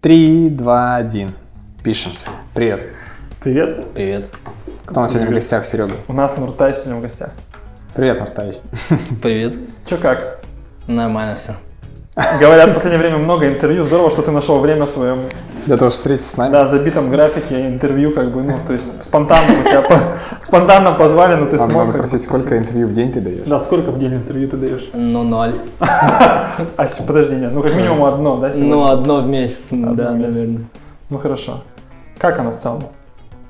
Три, два, один. Пишемся. Привет. Привет. Привет. Кто у нас сегодня в гостях, Серега? У нас Нуртай сегодня в гостях. Привет, Нуртаевич. Привет. Че как? Нормально все. Говорят, в последнее время много интервью. Здорово, что ты нашел время в своем Для того, чтобы встретиться с нами. да, забитом графике интервью, как бы, ну, то есть спонтанно мы тебя по- спонтанно позвали, но ты Надо смог. бы, спросить, сколько интервью в день ты даешь? Да, сколько в день интервью ты даешь? Ну, ноль. А, подожди, нет, ну как минимум одно, да, сегодня? Ну, одно в месяц, Одно да, в месяц. наверное. Ну хорошо. Как оно в целом?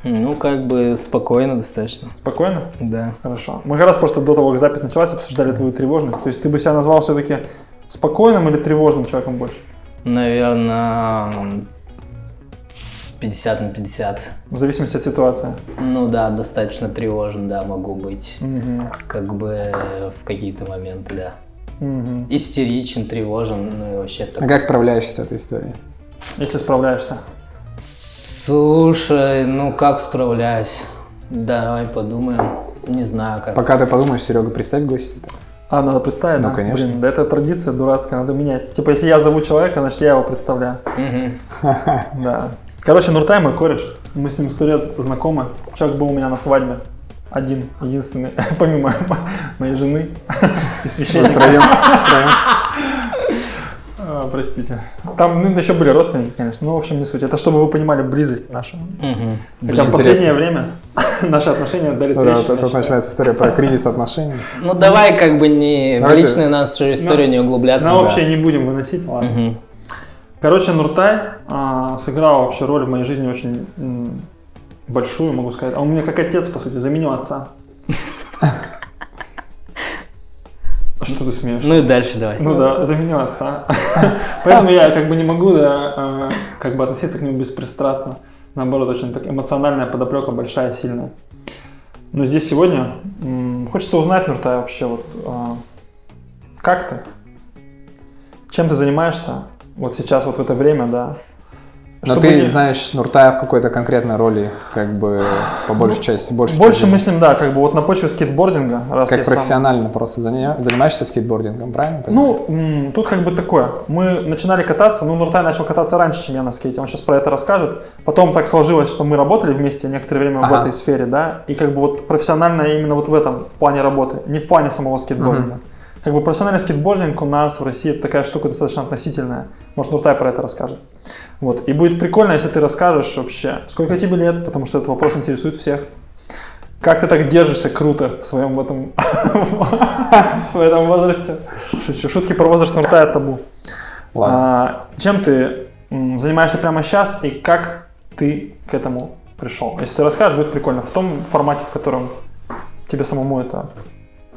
Ну, как бы спокойно достаточно. Спокойно? Да. Хорошо. Мы как раз просто до того, как запись началась, обсуждали твою тревожность. То есть ты бы себя назвал все-таки спокойным или тревожным человеком больше? Наверное, 50 на 50. В зависимости от ситуации. Ну да, достаточно тревожен, да, могу быть. Мгм. Как бы в какие-то моменты, да. Мгм. Истеричен, тревожен, ну и вообще А так. как справляешься с этой историей? Если справляешься. Слушай, ну как справляюсь? Давай подумаем. Не знаю как. Пока ты подумаешь, Серега, представь гостя. А, надо представить, Ну, да? конечно. Блин, да это традиция дурацкая, надо менять. Типа, если я зову человека, значит, я его представляю. Да. Короче, Нуртай мой кореш. Мы с ним сто лет знакомы. Человек был у меня на свадьбе. Один, единственный, помимо моей жены и священника. Втроем. втроем. А, Простите. Там ну, еще были родственники, конечно. Ну, в общем, не суть. Это чтобы вы понимали близость нашу. Мгм. Хотя в последнее время наши отношения дали Ну да, трещины, тут начинается история про кризис отношений. Ну давай как бы не в личную нашу историю Ну, не углубляться. Да. вообще не будем выносить, ладно. Короче, Нуртай а, сыграл вообще роль в моей жизни очень м, большую, могу сказать. Он мне как отец, по сути, заменил отца. Что ты смеешь? Ну и дальше давай. Ну да, заменил отца. Поэтому я как бы не могу да, а, как бы относиться к нему беспристрастно. Наоборот, очень так эмоциональная подоплека большая, сильная. Но здесь сегодня хочется узнать, Нуртай, вообще вот а, как ты? Чем ты занимаешься? Вот сейчас, вот в это время, да. Но Чтобы ты не- знаешь Нуртая в какой-то конкретной роли, как бы по большей части. Больше, Больше мы с ним, да, как бы вот на почве скейтбординга. Раз Как сам- профессионально просто заня- занимаешься скейтбордингом, правильно? понимаю? Ну, тут как бы такое. Мы начинали кататься, ну, Нуртай начал кататься раньше, чем я на скейте. Он сейчас про это расскажет. Потом так сложилось, что мы работали вместе некоторое время в Ага. этой сфере, да. И как бы вот профессионально именно вот в этом, в плане работы, не в плане самого скейтбординга. Как бы профессиональный скейтбординг у нас в России это такая штука достаточно относительная. Может, Нуртай про это расскажет. Вот. И будет прикольно, если ты расскажешь вообще, сколько тебе лет, потому что этот вопрос интересует всех. Как ты так держишься круто в своем в этом, в этом возрасте? Шучу. Шутки про возраст Нуртая табу. А, чем ты занимаешься прямо сейчас и как ты к этому пришел? Если ты расскажешь, будет прикольно. В том формате, в котором тебе самому это...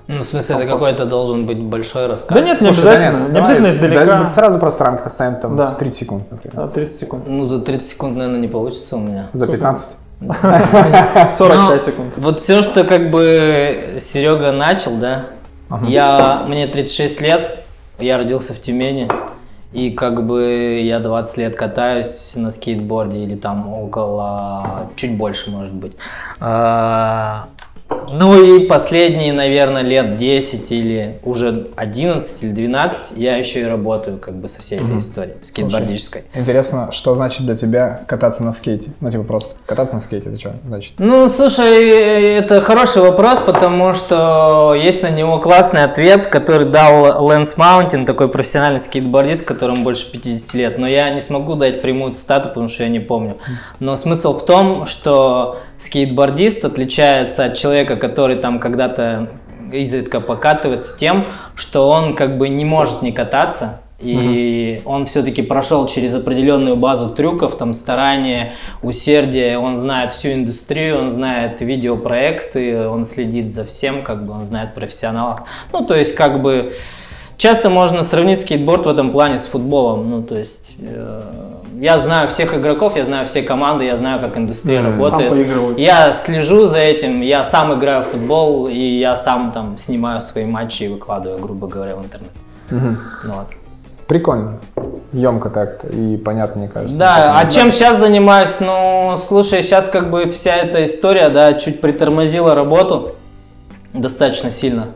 Ну, в смысле, это какой-то должен быть большой рассказ. Да нет, не Слушай, да обязательно. нет, не давай, обязательно издалека. да, сразу просто рамки поставим, там, Да. 30 секунд, например. А, 30 секунд. Ну, за 30 секунд, наверное, не получится у меня. За Сколько? 15. 45 Ну, секунд. Вот все, что как бы Серега начал, да, я, мне 36 лет, я родился в Тюмени, и как бы я 20 лет катаюсь на скейтборде или там около, чуть больше может быть. А, Ну и последние, наверное, лет 10 или уже 11 или 12 я еще и работаю как бы со всей этой историей скейтбордической. Интересно, что значит для тебя кататься на скейте? Ну, типа просто кататься на скейте, это что значит? Ну, слушай, это хороший вопрос, потому что есть на него классный ответ, который дал Лэнс Маунтин, такой профессиональный скейтбордист, которому больше 50 лет. Но я не смогу дать прямую цитату, потому что я не помню. Но смысл в том, что скейтбордист отличается от человека, который там когда-то изредка покатывается тем, что он как бы не может не кататься, и он все-таки прошел через определенную базу трюков, там старания, усердия, он знает всю индустрию, он знает видеопроекты, он следит за всем, как бы он знает профессионалов. Ну, то есть, как бы, часто можно сравнить скейтборд в этом плане с футболом. Ну, то есть, э, я знаю всех игроков, я знаю все команды, я знаю, как индустрия Мгм. работает. Я слежу за этим, я сам играю в футбол, и я сам там снимаю свои матчи и выкладываю, грубо говоря, в интернет. Ну, вот. Прикольно. Емко так-то и понятно, мне кажется. Да, а чем сейчас занимаюсь? Ну, слушай, сейчас как бы вся эта история, да, чуть притормозила работу достаточно сильно.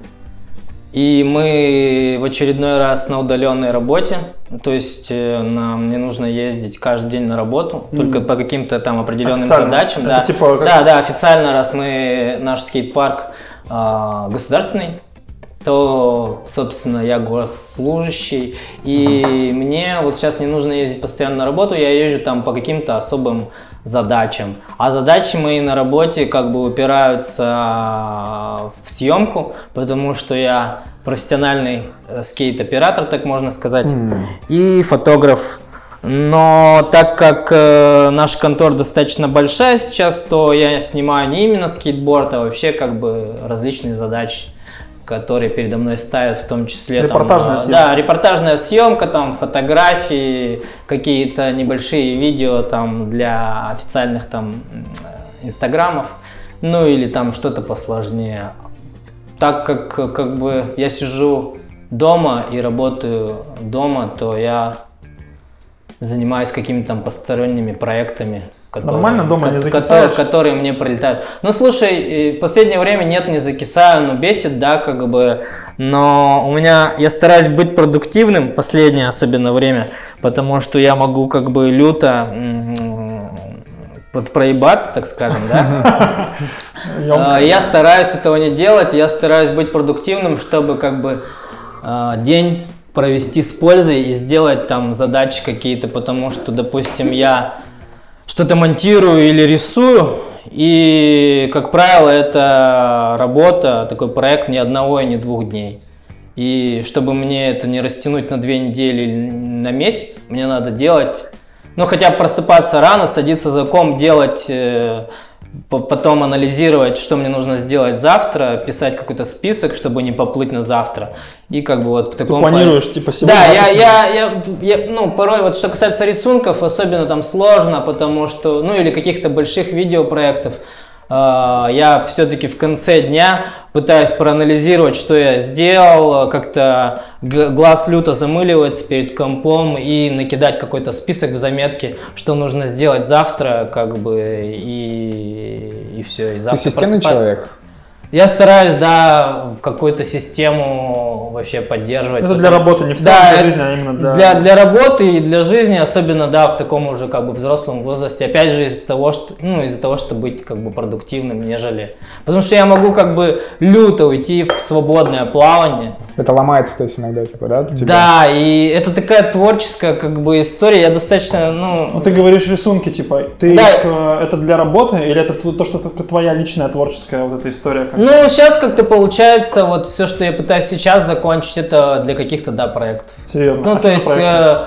И мы в очередной раз на удаленной работе, то есть э, нам не нужно ездить каждый день на работу, Мгм. только по каким-то там определенным Официально. задачам. Это да. типа как- да, да, официально, раз мы наш скейт-парк а, государственный, то, собственно, я госслужащий, и мне вот сейчас не нужно ездить постоянно на работу, я езжу там по каким-то особым задачам. А задачи мои на работе как бы упираются в съемку, потому что я профессиональный э, скейт-оператор, так можно сказать, и фотограф. Но так как э, наша контора достаточно большая сейчас, то я снимаю не именно скейтборд, а вообще как бы различные задачи, которые передо мной ставят, в том числе там, Репортажная э, съемка. Да, репортажная съемка, там фотографии, какие-то небольшие видео там для официальных там э, инстаграмов, ну или там что-то посложнее. Так как как бы я сижу дома и работаю дома, то я занимаюсь какими-то там посторонними проектами. Которые, Нормально дома не закисаешь? Которые, которые мне прилетают. Ну, слушай, в последнее время нет, не закисаю, но бесит, да, как бы. Но у меня, я стараюсь быть продуктивным последнее особенно время, потому что я могу как бы люто вот проебаться, так скажем, да. А, Я стараюсь этого не делать, я стараюсь быть продуктивным, чтобы как бы а, день провести с пользой и сделать там задачи какие-то, потому что, допустим, я что-то монтирую или рисую, и, как правило, это работа, такой проект ни одного и ни двух дней. И чтобы мне это не растянуть на две недели или на месяц, мне надо делать, ну хотя бы просыпаться рано, садиться за ком, делать, э, потом анализировать, что мне нужно сделать завтра, писать какой-то список, чтобы не поплыть на завтра. И как бы вот в Ты таком планируешь, типа, сегодня... да, я, я, я, я, ну, порой, вот что касается рисунков, особенно там сложно, потому что, ну, или каких-то больших видеопроектов, я все-таки в конце дня пытаюсь проанализировать, что я сделал, как-то глаз люто замыливается перед компом и накидать какой-то список в заметке, что нужно сделать завтра, как бы, и, и все. И Ты завтра системный просыпаться. человек? Я стараюсь, да, какую-то систему вообще поддерживать. Это для работы, не в Да, для жизни, а именно для... для, для работы и для жизни, особенно, да, в таком уже как бы взрослом возрасте. Опять же, из-за того, что, ну, из-за того, чтобы быть как бы продуктивным, нежели... Потому что я могу как бы люто уйти в свободное плавание. Это ломается, то есть иногда, типа, да? тебя? Да, и это такая творческая как бы история. Я достаточно, ну... Ну, ты говоришь рисунки, типа, ты Да. их, э, это для работы или это то, что т- твоя личная творческая вот эта история? как- Ну, сейчас как-то получается, вот все, что я пытаюсь сейчас закончить, это для каких-то, да, проектов. Серьезно. Ну, А то есть, э,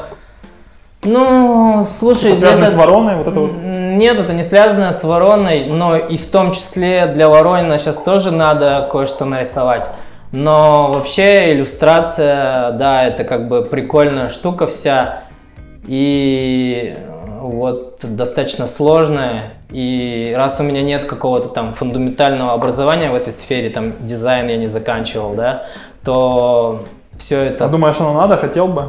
ну, слушай, Типа, связанный это- с вороной, вот это вот? Нет, это не связано с вороной, но и в том числе для Воронина сейчас тоже надо кое-что нарисовать. Но вообще иллюстрация, да, это как бы прикольная штука вся. И вот достаточно сложная. И раз у меня нет какого-то там фундаментального образования в этой сфере, там дизайн я не заканчивал, да, то все это А думаешь, оно надо, хотел бы?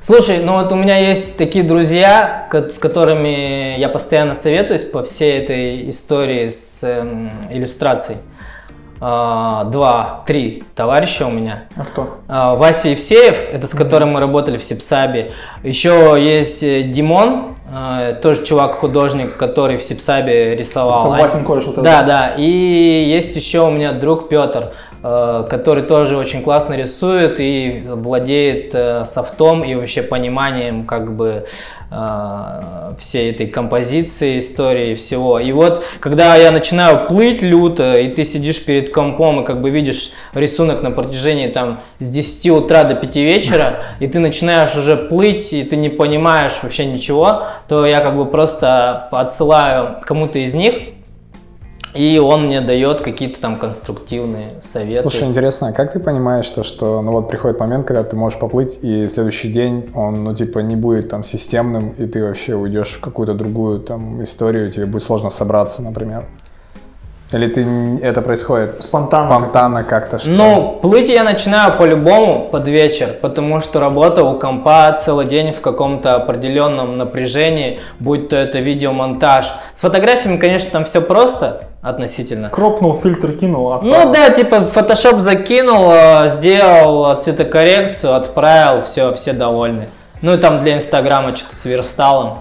Слушай, ну вот у меня есть такие друзья, с которыми я постоянно советуюсь по всей этой истории с эм, иллюстрацией. А, Два, три товарища у меня. А кто? А, Вася Евсеев, это с которым мы работали в Сипсабе. Еще есть э, Димон, э, тоже чувак-художник, который в Сипсабе рисовал. Это Васин кореш вот. Да, да. И есть еще у меня друг Петр, который тоже очень классно рисует и владеет э, софтом и вообще пониманием как бы э, всей этой композиции, истории всего. И вот, когда я начинаю плыть люто, и ты сидишь перед компом и как бы видишь рисунок на протяжении там с 10 утра до 5 вечера, и ты начинаешь уже плыть, и ты не понимаешь вообще ничего, то я как бы просто отсылаю кому-то из них, и он мне дает какие-то там конструктивные советы. Слушай, интересно, а как ты понимаешь то, что, ну вот приходит момент, когда ты можешь поплыть, и следующий день он, ну типа, не будет там системным, и ты вообще уйдешь в какую-то другую там историю, тебе будет сложно собраться, например? Или ты, это происходит Спонтанно. спонтанно как-то? Что? Ну, плыть я начинаю по-любому под вечер, потому что работа у компа целый день в каком-то определенном напряжении, будь то это видеомонтаж. С фотографиями, конечно, там все просто. Относительно. Кропнул, фильтр кинул, Ну отправил. да, типа Photoshop закинул, э, сделал цветокоррекцию, отправил, все, все довольны. Ну и там для Инстаграма что-то сверстал.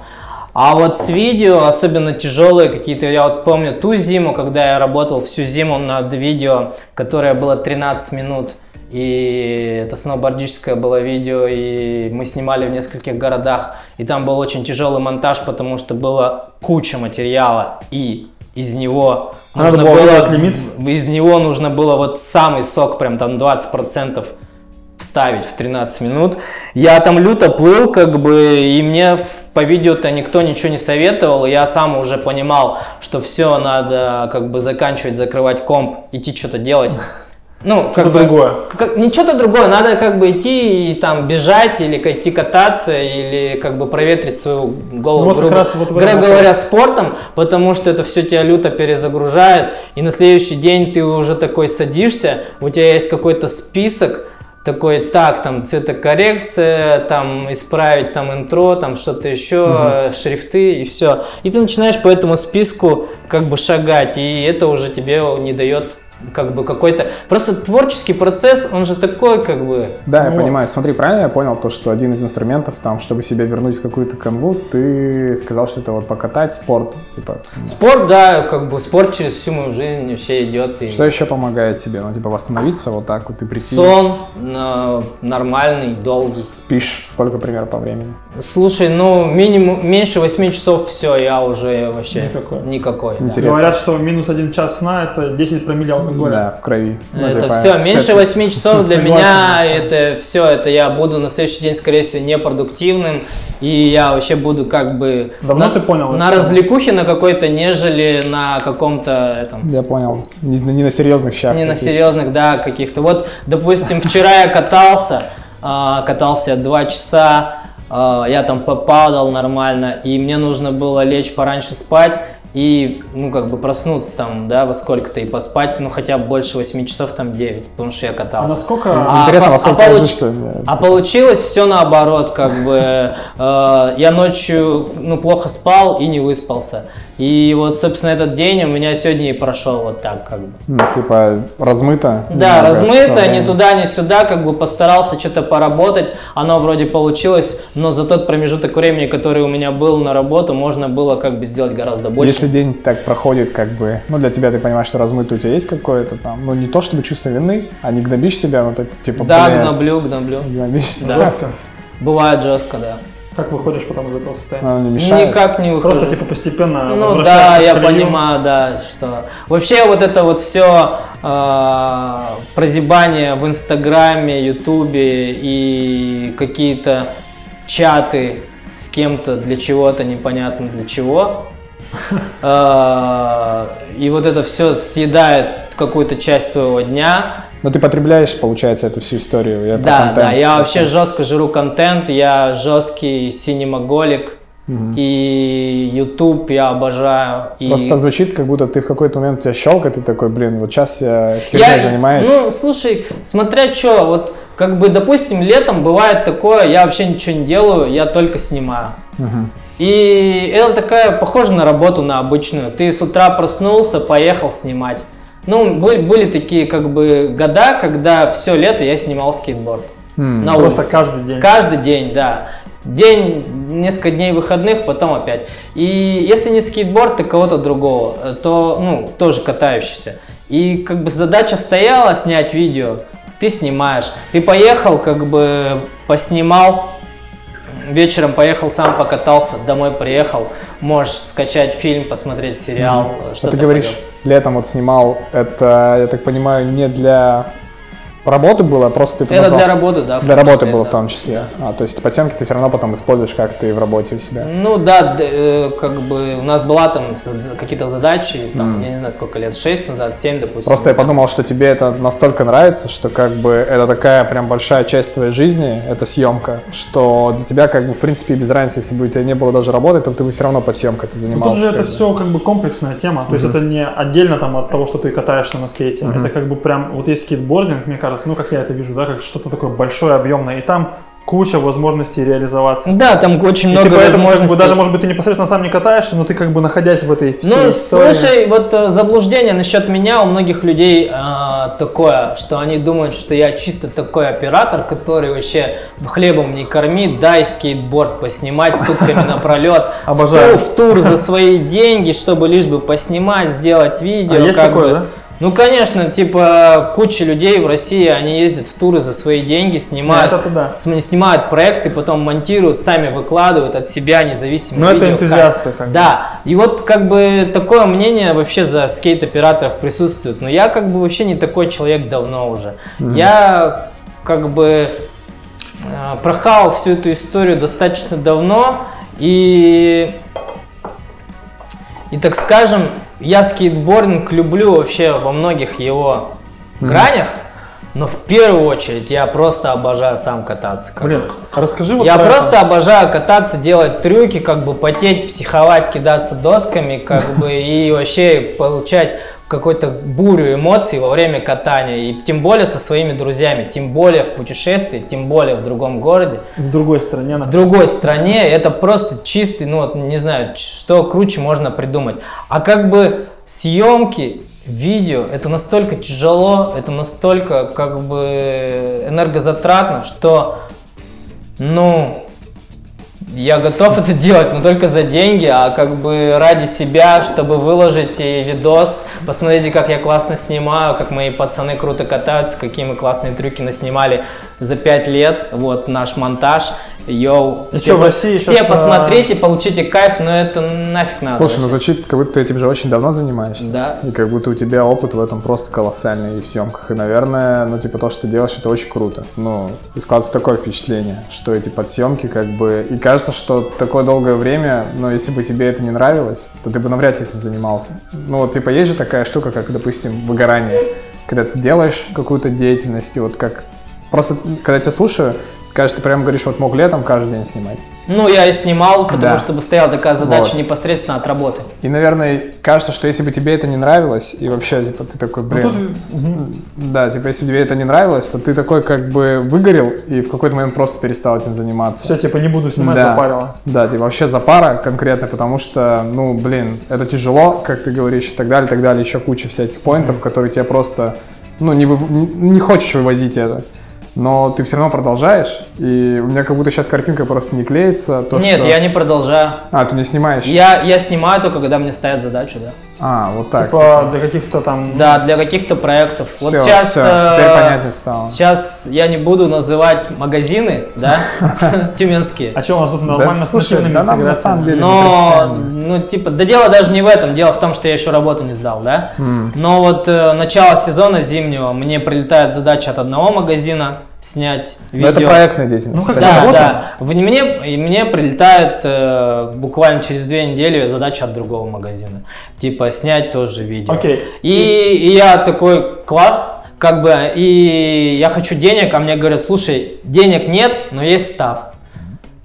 А вот с видео, особенно тяжелые какие-то, я вот помню ту зиму, когда я работал всю зиму над видео, которое было 13 минут, и это сноубордическое было видео, и мы снимали в нескольких городах, и там был очень тяжелый монтаж, потому что было куча материала, и из него Надо нужно было было, лимит? из него нужно было вот самый сок, прям там 20% вставить в 13 минут. Я там люто плыл, как бы, и мне по видео-то никто ничего не советовал, я сам уже понимал, что все, надо как бы заканчивать, закрывать комп, идти что-то делать. Ну, как Что-то бы, другое. как- не что-то другое, надо как бы идти и там бежать или идти кататься или как бы проветрить свою голову, Ну вот как грубо, раз вот грубо говоря, спортом, потому что это все тебя люто перезагружает, и на следующий день ты уже такой садишься, у тебя есть какой-то список, такой, так, там, цветокоррекция, там, исправить там интро, там, что-то еще, э, шрифты и все. И ты начинаешь по этому списку как бы шагать, и это уже тебе не дает как бы какой-то... Просто творческий процесс, он же такой, как бы... Да, я Ну. понимаю. Смотри, правильно я понял то, что один из инструментов, там, чтобы себя вернуть в какую-то канву, ты сказал, что это вот покатать спорт, типа. Спорт, да, как бы спорт через всю мою жизнь вообще идет. И... Что еще помогает тебе? Ну, типа, восстановиться вот так вот и прийти. Сон э, нормальный, долгий. Спишь сколько примерно по времени? Слушай, ну минимум меньше 8 часов все, я уже вообще Никакой. никакой. да. Интересно. Говорят, что минус один час сна это 10 промилле алкоголя. Да, в крови. Ну, это типа, все, меньше это- 8 часов для меня это все, это я буду на следующий день, скорее всего, непродуктивным, и я вообще буду как бы Давно на, ты понял на развлекухе на какой-то, нежели на каком-то этом Я понял. Не, не на серьезных щах. Не на серьезных, да, каких-то. Вот, допустим, вчера я катался, а, катался два часа, а, я там попадал нормально, и мне нужно было лечь пораньше спать и, ну, как бы проснуться там, да, во сколько-то и поспать, ну, хотя бы больше 8 часов, там 9, потому что я А катался. насколько... А, Интересно, во сколько а получ- ложишься? А типа, получилось все наоборот, как бы э, я ночью ну, плохо спал и не выспался. И вот, собственно, этот день у меня сегодня и прошел вот так, как бы. ну, типа, размыто. Да, немного размыто, ни туда, ни сюда, как бы постарался что-то поработать, оно вроде получилось, но за тот промежуток времени, который у меня был на работу, можно было как бы сделать гораздо больше. Если день так проходит, как бы, ну, для тебя ты понимаешь, что размыто у тебя есть какое-то там, ну, не то чтобы чувство вины, а не гнобишь себя, но так, типа, Да, блин, гноблю, гноблю. гнобишь. Да. Жестко. Бывает жестко, да. Как выходишь потом из этого состояния? Оно не мешает. Никак не выхожу. Просто типа постепенно Ну да, я в колею. понимаю, да, что вообще вот это вот все прозябание в Инстаграме, Ютубе и какие-то чаты с кем-то для чего-то непонятно для чего. А, И вот это все съедает какую-то часть твоего дня. Но ты потребляешь, получается, эту всю историю. я Да, контент. да, я вообще жестко жру контент, я жесткий синемаголик. И YouTube я обожаю. И... Просто звучит, как будто ты в какой-то момент у тебя щелкает, и ты такой, блин, вот сейчас я херней занимаюсь. Ну, слушай, смотря что, вот как бы, допустим, летом бывает такое, я вообще ничего не делаю, я только снимаю. Мгм. И это такая, похоже на работу, на обычную. Ты с утра проснулся, поехал снимать. Ну, были, были такие как бы года, когда все лето я снимал скейтборд. М, На Просто улице. каждый день. Каждый день, да. День, несколько дней выходных, потом опять. И если не скейтборд, то кого-то другого, э, то, ну, тоже катающийся. И как бы задача стояла снять видео, ты снимаешь. Ты поехал, как бы поснимал, вечером поехал, сам покатался, домой приехал, можешь скачать фильм, посмотреть сериал, Вот что-то ты говоришь, поделать. летом вот снимал, это, я так понимаю, не для работы было, просто ты Это назвал- для работы, да. Для работы числе, было да. в том числе. А, то есть подсъемки ты все равно потом используешь как-то и в работе у себя. Ну да, э, как бы у нас была там какие-то задачи, там, я не знаю сколько лет, 6 назад, 7, допустим. Просто я подумал, что тебе это настолько нравится, что как бы это такая прям большая часть твоей жизни, это съемка, что для тебя как бы в принципе без разницы, если бы у тебя не было даже работы, то ты бы все равно под съемкой ты Ну, занимался. тут же это как бы. все как бы комплексная тема, то есть это не отдельно там от того, что ты катаешься на скейте, это как бы прям, вот есть скейтбординг, мне кажется, ну как я это вижу, да, как что-то такое большое, объемное, и там куча возможностей реализоваться. Да, там очень И много ты поэтому, как бы, возможностей. даже, может быть, ты непосредственно сам не катаешься, но ты как бы находясь в этой всей Ну, истории. слушай, вот э, заблуждение насчет меня у многих людей а, такое, что они думают, что я чисто такой оператор, который вообще хлебом не корми, дай скейтборд поснимать сутками напролет. Обожаю. В тур, за свои деньги, чтобы лишь бы поснимать, сделать видео. А есть как такое, да? Ну, конечно, типа, куча людей в России, они ездят в туры за свои деньги, снимают, это да. снимают проекты, потом монтируют, сами выкладывают от себя независимо. Но это видео, как- энтузиасты, как бы. Да, и вот как бы такое мнение вообще за скейт-операторов присутствует. Но я как бы вообще не такой человек давно уже. Я как бы э, прохавал всю эту историю достаточно давно и и так скажем, я скейтбординг люблю вообще во многих его гранях, но в первую очередь я просто обожаю сам кататься. как Блин, а расскажи вот Я про это. просто обожаю кататься, делать трюки, как бы потеть, психовать, кидаться досками, как бы и вообще получать какую-то бурю эмоций во время катания. И тем более со своими друзьями, тем более в путешествии, тем более в другом городе, в другой стране. в другой стране. Это просто чистый, ну вот не знаю, что круче можно придумать. А как бы съемки, видео, это настолько тяжело, это настолько как бы энергозатратно, что, ну, я готов это делать, но только за деньги, а как бы ради себя, чтобы выложить видос. Посмотрите, как я классно снимаю, как мои пацаны круто катаются, какие мы классные трюки наснимали за 5 лет. Вот наш монтаж. Йоу. И все, чё, в России все щас, а, посмотрите, получите кайф, но это нафиг надо. Слушай, ну звучит, как будто ты этим же очень давно занимаешься. Да. И как будто у тебя опыт в этом просто колоссальный и в съемках. И, наверное, ну, типа, то, что ты делаешь, это очень круто. Ну, и складывается такое впечатление, что эти подсъемки, как бы... И кажется, что такое долгое время, но если бы тебе это не нравилось, то ты бы навряд ли этим занимался. Ну, вот, типа, есть же такая штука, как, допустим, выгорание. Когда ты делаешь какую-то деятельность, и вот как... Просто, когда я тебя слушаю, кажется, ты прямо говоришь, вот мог летом каждый день снимать. Ну, я и снимал, потому Да. что стояла такая задача Вот. непосредственно от работы. И, наверное, кажется, что если бы тебе это не нравилось, и вообще, типа, ты такой, Ну, блин, тут, мгм. да, типа, если тебе это не нравилось, то ты такой, как бы, выгорел, и в какой-то момент просто перестал этим заниматься. все, типа, не буду снимать, Да. запарило. Да, типа, вообще запара конкретно, потому что, ну, блин, это тяжело, как ты говоришь, и так далее, и так далее, еще куча всяких поинтов, которые тебе просто, ну, не, не не хочешь вывозить это. Но ты все равно продолжаешь, и у меня как будто сейчас картинка просто не клеится. То, Нет, что- я не продолжаю. А, ты не снимаешь? Я, я снимаю только, когда мне ставят задачу, да. А, вот так. Типа, для каких-то там... Да, для каких-то проектов. вот Всё, сейчас, всё, э, теперь понятнее стало. сейчас я не буду называть магазины, да, тюменские. А что у нас тут нормально с да нам на самом деле Но, ну, типа, да дело даже не в этом. Дело в том, что я еще работу не сдал, да. Но вот э, начало сезона зимнего мне прилетает задача от одного магазина снять Но видео. это проектная деятельность. Ну, как Да, работа? да. В- Мне, и мне прилетает э, буквально через две недели задача от другого магазина. Типа снять тоже видео. Окей. И, и я такой класс, как бы, и я хочу денег, а мне говорят, слушай, денег нет, но есть став.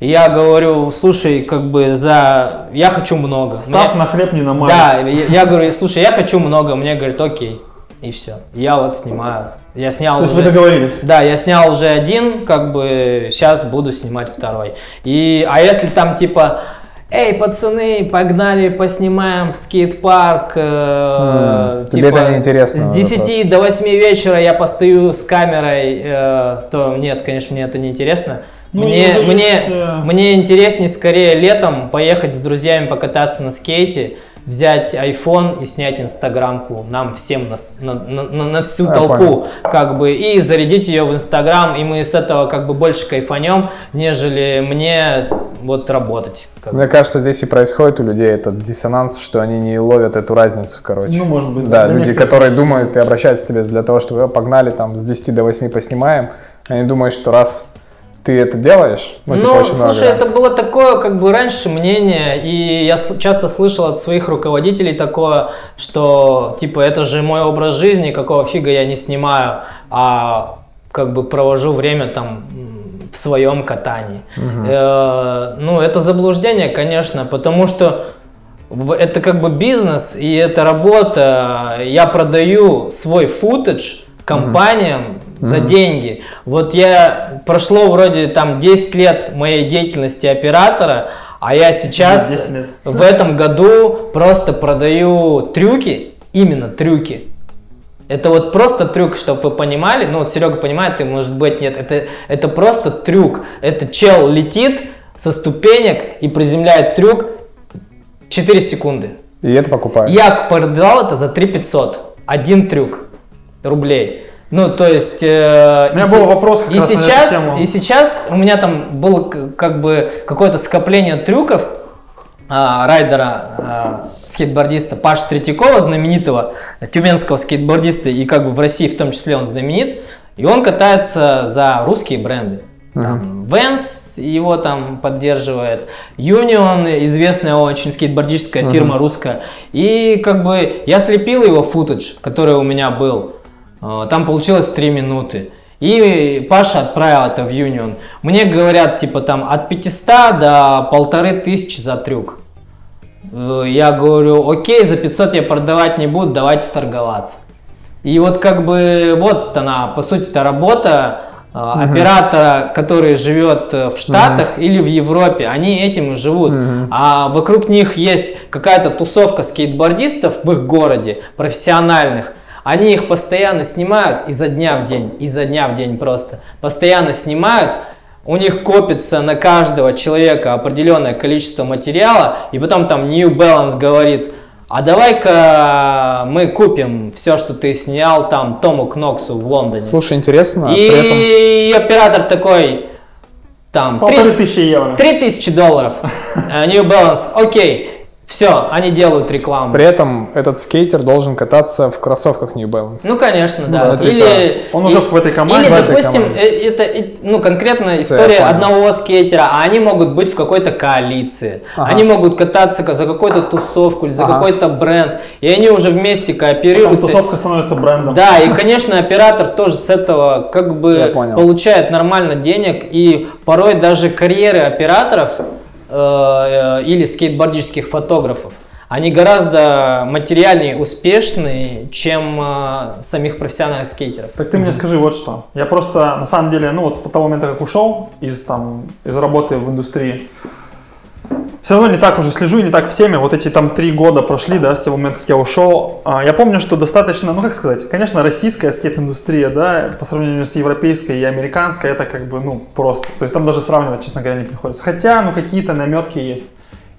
И я говорю, слушай, как бы за, я хочу много. Став Мне- на хлеб не намажет. Да, я, я говорю, слушай, я хочу много, мне говорят, окей, и все. Я вот снимаю. Я снял То есть уже- вы договорились? да, я снял уже один, как бы сейчас буду снимать второй. И, а если там типа, эй, пацаны, погнали, поснимаем в скейт-парк. э, М, тебе это неинтересно, С 10 до 8 вечера я постою с камерой, э, то нет, конечно, мне это не интересно. Ну, мне, мне, э, мне интереснее скорее летом поехать с друзьями покататься на скейте, взять iPhone и снять инстаграмку нам всем на, на, на- на- всю Я толпу, понял. как бы, и зарядить ее в инстаграм, и мы с этого как бы больше кайфанем, нежели мне вот работать. как бы. Мне кажется, здесь и происходит у людей этот диссонанс, что они не ловят эту разницу, короче. Ну, может быть, Да, да. Люди, некоторых- которые думают и обращаются к тебе для того, чтобы «Э, погнали там с 10 до 8 поснимаем, они думают, что раз ты это делаешь, ну, типа, очень слушай, много. это было такое, как бы раньше мнение, и я часто слышал от своих руководителей такое, что типа это же мой образ жизни, какого фига я не снимаю, а как бы провожу время там в своем катании. Э, ну, это заблуждение, конечно, потому что это как бы бизнес и это работа. Я продаю свой футаж компаниям, за деньги. Вот я прошло вроде там 10 лет моей деятельности оператора, а я сейчас 10 лет. в этом году просто продаю трюки, именно трюки. Это вот просто трюк, чтобы вы понимали. Ну вот Серега понимает, ты может быть нет. Это, это просто трюк. Это чел летит со ступенек и приземляет трюк 4 секунды. И это покупают. Я продал это за 3 500. Один трюк рублей. Ну, то есть... э, У меня и был вопрос как и раз на эту сейчас, тему. И сейчас у меня там было как бы какое-то скопление трюков а, райдера, а, скейтбордиста Паши Третьякова, знаменитого тюменского скейтбордиста, и как бы в России в том числе он знаменит, и он катается за русские бренды. Там Vans его там поддерживает, Union, известная очень скейтбордическая фирма русская. И как бы я слепил его футаж, который у меня был. Э, Там получилось 3 минуты. И Паша отправил это в Union. Мне говорят, типа там от 500 до полторы тысячи за трюк. Э, Я говорю, окей, за 500 я продавать не буду, давайте торговаться. И вот как бы вот она, по сути, это работа э, оператора, который живет в Штатах или в Европе. Они этим и живут. А вокруг них есть какая-то тусовка скейтбордистов в их городе, профессиональных. Они их постоянно снимают изо дня в день, изо дня в день просто. Постоянно снимают, у них копится на каждого человека определенное количество материала, и потом там New Balance говорит, а давай-ка мы купим все, что ты снял там Тому Кноксу в Лондоне. Слушай, интересно, а и при этом оператор такой, там, Полторы три- тысячи евро. 3000 долларов, э, New Balance, окей, все, они делают рекламу. При этом этот скейтер должен кататься в кроссовках New Balance. Ну, конечно, да. да, или, он уже в этой команде, Или, в этой допустим, команде. э, это ну, конкретно история одного скейтера, а они могут быть в какой-то коалиции. Ага. Они могут кататься ка- за какую-то тусовку или за Ага. какой-то бренд, и они уже вместе Потом кооперируются. тусовка становится брендом. Да, и, конечно, оператор тоже с этого как бы получает нормально денег, и порой даже карьеры операторов или скейтбордических фотографов, они гораздо материальнее успешные, чем э, самих профессиональных скейтеров. Так ты мне скажи вот что. Я просто, на самом деле, ну вот с того момента, как ушел из, там, из работы в индустрии, все равно не так уже слежу и не так в теме. Вот эти там три года прошли, да, с того момента, как я ушел. А, Я помню, что достаточно, ну как сказать, конечно, российская скейт-индустрия, да, по сравнению с европейской и американской, это как бы, ну, просто. То есть там даже сравнивать, честно говоря, не приходится. Хотя, ну, какие-то наметки есть.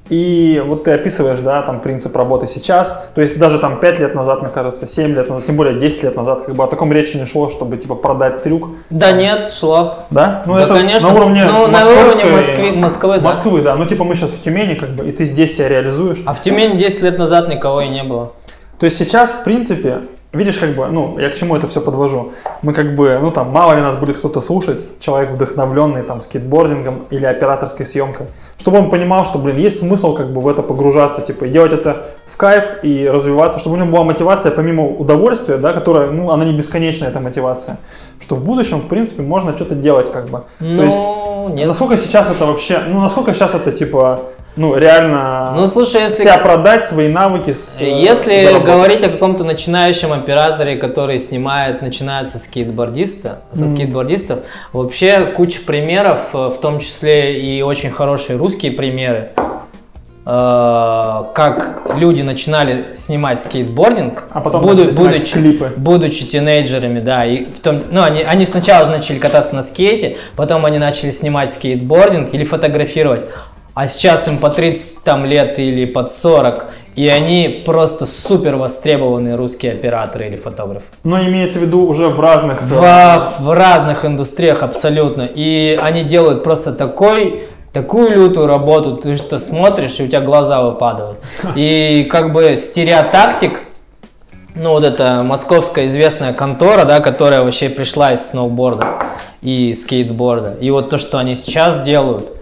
И вот ты описываешь, да, там принцип работы сейчас, то есть даже там 5 лет назад, мне кажется, 7 лет назад, тем более 10 лет назад, как бы о таком речи не шло, чтобы типа продать трюк, Да нет, шло. да? Ну Да, это конечно. на уровне Ну, на уровне Москвы- Москвы, да. Москвы, да. Ну типа мы сейчас в Тюмени, как бы, и ты здесь себя реализуешь. А в Тюмени 10 лет назад никого и не было. То есть сейчас, в принципе, видишь, как бы, ну, я к чему это все подвожу. Мы как бы, ну там, мало ли нас будет кто-то слушать, человек вдохновленный там скейтбордингом или операторской съемкой, чтобы он понимал, что, блин, есть смысл как бы в это погружаться, типа, и делать это в кайф и развиваться, чтобы у него была мотивация помимо удовольствия, да, которая, ну, она не бесконечная, эта мотивация, что в будущем, в принципе, можно что-то делать, как бы. Ну, То есть, нет. насколько сейчас это вообще, ну, насколько сейчас это, типа, ну, реально Ну, слушай, если... себя продать, свои навыки с, э, Если заработать. говорить о каком-то начинающем операторе, который снимает, начинает со скейтбордиста, со скейтбордистов, вообще куча примеров, э, в том числе и очень хорошие русские примеры, э, как люди начинали снимать скейтбординг, А потом буду- будучи, клипы. будучи тинейджерами, да, и в том, ну, они, они сначала же начали кататься на скейте, потом они начали снимать скейтбординг или фотографировать, а сейчас им по 30 там, лет или под 40, и они просто супер востребованные русские операторы или фотографы. Но имеется в виду уже в разных... В, в разных индустриях абсолютно. И они делают просто такой, такую лютую работу, ты что смотришь, и у тебя глаза выпадают. И как бы стереотактик, ну вот эта московская известная контора, да, которая вообще пришла из сноуборда и скейтборда. И вот то, что они сейчас делают,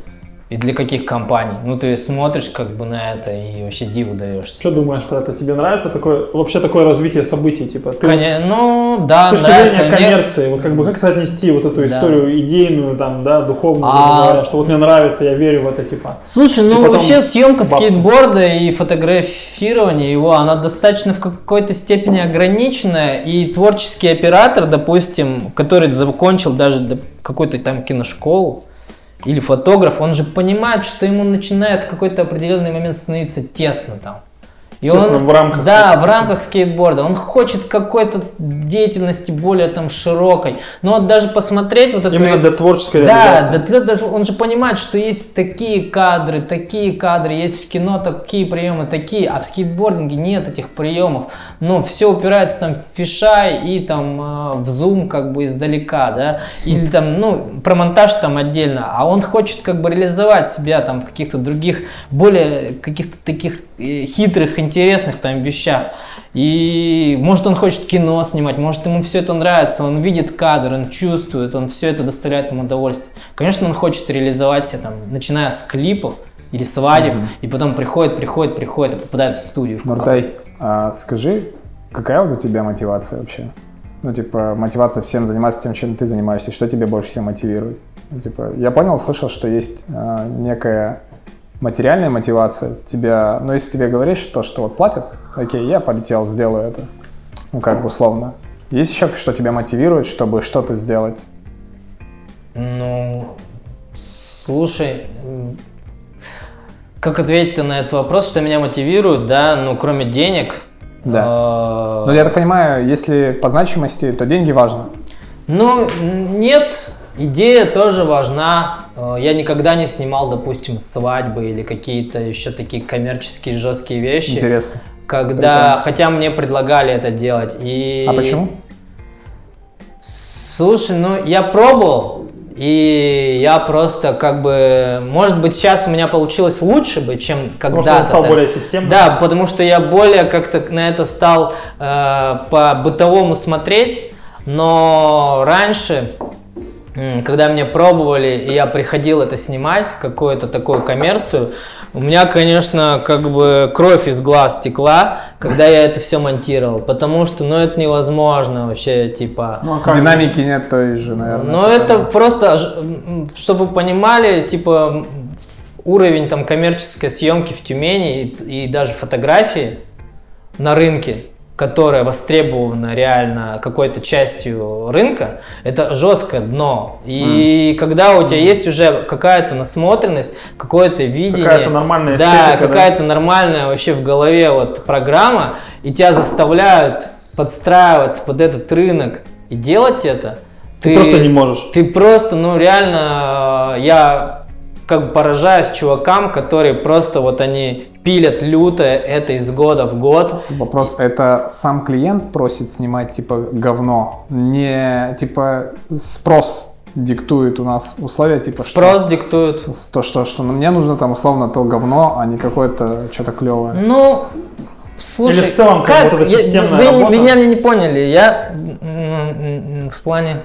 И для каких компаний? Ну, ты смотришь как бы на это и вообще диву даешься. Что думаешь про это? Тебе нравится такое, вообще такое развитие событий? Типа, ты, Коне- Ну, да, с точки нравится. зрения Мне- коммерции, вот как бы как соотнести вот эту Да. историю идейную, там, да, духовную, А- говоря, что вот мне нравится, я верю в это, типа. Слушай, ну потом вообще съемка бабки. скейтборда и фотографирование его, она достаточно в какой-то степени ограниченная. И творческий оператор, допустим, который закончил даже какую-то там киношколу, или фотограф, он же понимает, что ему начинает в какой-то определенный момент становиться тесно там. И он, в рамках Да, в рамках скейтборда. Он хочет какой-то деятельности более там широкой. Но вот даже посмотреть вот это... Именно для творческой Да, реализации. да, для- он же понимает, что есть такие кадры, такие кадры, есть в кино такие приемы, такие, а в скейтбординге нет этих приемов. Но все упирается там в фишай и там э, в зум как бы издалека, да, или там, ну, про монтаж там отдельно, а он хочет как бы реализовать себя там в каких-то других, более каких-то таких э, хитрых, интересных там вещах. И может он хочет кино снимать, может ему все это нравится, он видит кадр, он чувствует, он все это доставляет ему удовольствие. Конечно, он хочет реализовать себя там, начиная с клипов или свадеб, и потом приходит, приходит, приходит и попадает в студию. в Нуртай, а скажи, какая вот у тебя мотивация вообще? Ну, типа, мотивация всем заниматься тем, чем ты занимаешься, что тебе больше всего мотивирует? Ну, типа, я понял, слышал, что есть а, некая материальная мотивация тебя, ну, если тебе говоришь то, что вот платят, окей, я полетел, сделаю это, ну, как бы условно. Есть еще что тебя мотивирует, чтобы что-то сделать? Ну, слушай, как ответить на этот вопрос, что меня мотивирует, да, ну, кроме денег. Да. э, Ну, я так понимаю, если по значимости, то деньги важны. Ну, нет, идея тоже важна. Э, Я никогда не снимал, допустим, свадьбы или какие-то еще такие коммерческие жесткие вещи. Интересно. Когда, Прикольно. хотя мне предлагали это делать. И... А почему? Слушай, ну я пробовал, и я просто как бы, может быть, сейчас у меня получилось лучше бы, чем Потому когда-то. что он стал так. более системным. Да, потому что я более как-то на это стал э, по-бытовому смотреть, но раньше, когда мне пробовали, и я приходил это снимать, какую-то такую коммерцию, у меня, конечно, как бы кровь из глаз текла, когда я это все монтировал, потому что, ну, это невозможно вообще, типа... Ну, а как? Динамики нет той же, наверное. Ну, это просто, ж- м, чтобы вы понимали, типа, уровень там коммерческой съемки в Тюмени и, и даже фотографии на рынке, которая востребована реально какой-то частью рынка, это жесткое дно. И когда у тебя есть уже какая-то насмотренность, какое-то видение, Какая-то нормальная да, эстетика, да? какая-то нормальная вообще в голове вот программа, и тебя заставляют подстраиваться под этот рынок и делать это, Ты просто не можешь. Ты просто, ну реально, э, я как бы поражаюсь чувакам, которые просто вот они пилят люто это из года в год. Вопрос, это сам клиент просит снимать типа говно, не типа спрос диктует у нас условия, типа Спрос диктует. что то, что, что ну, мне нужно там условно то говно, а не какое-то что-то клевое. Ну, слушай, Или в целом, как вот эта Я- системная вы работа? меня не поняли, я в плане...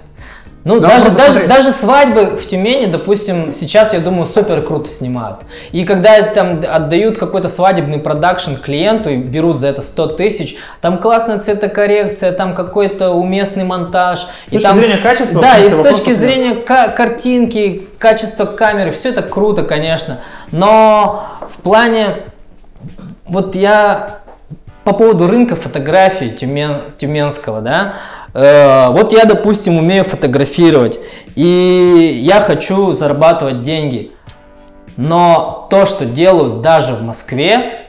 Ну, Да, даже, даже, даже свадьбы в Тюмени, допустим, сейчас, я думаю, супер круто снимают. И когда там отдают какой-то свадебный продакшн клиенту и берут за это 100 тысяч, там классная цветокоррекция, там какой-то уместный монтаж. С и точки там, зрения качества, Да, и с точки нет. зрения ка- картинки, качества камеры, все это круто, конечно. Но в плане вот я по поводу рынка фотографий тюмен, тюменского, да, вот я, допустим, умею фотографировать, и я хочу зарабатывать деньги, но то, что делают даже в Москве,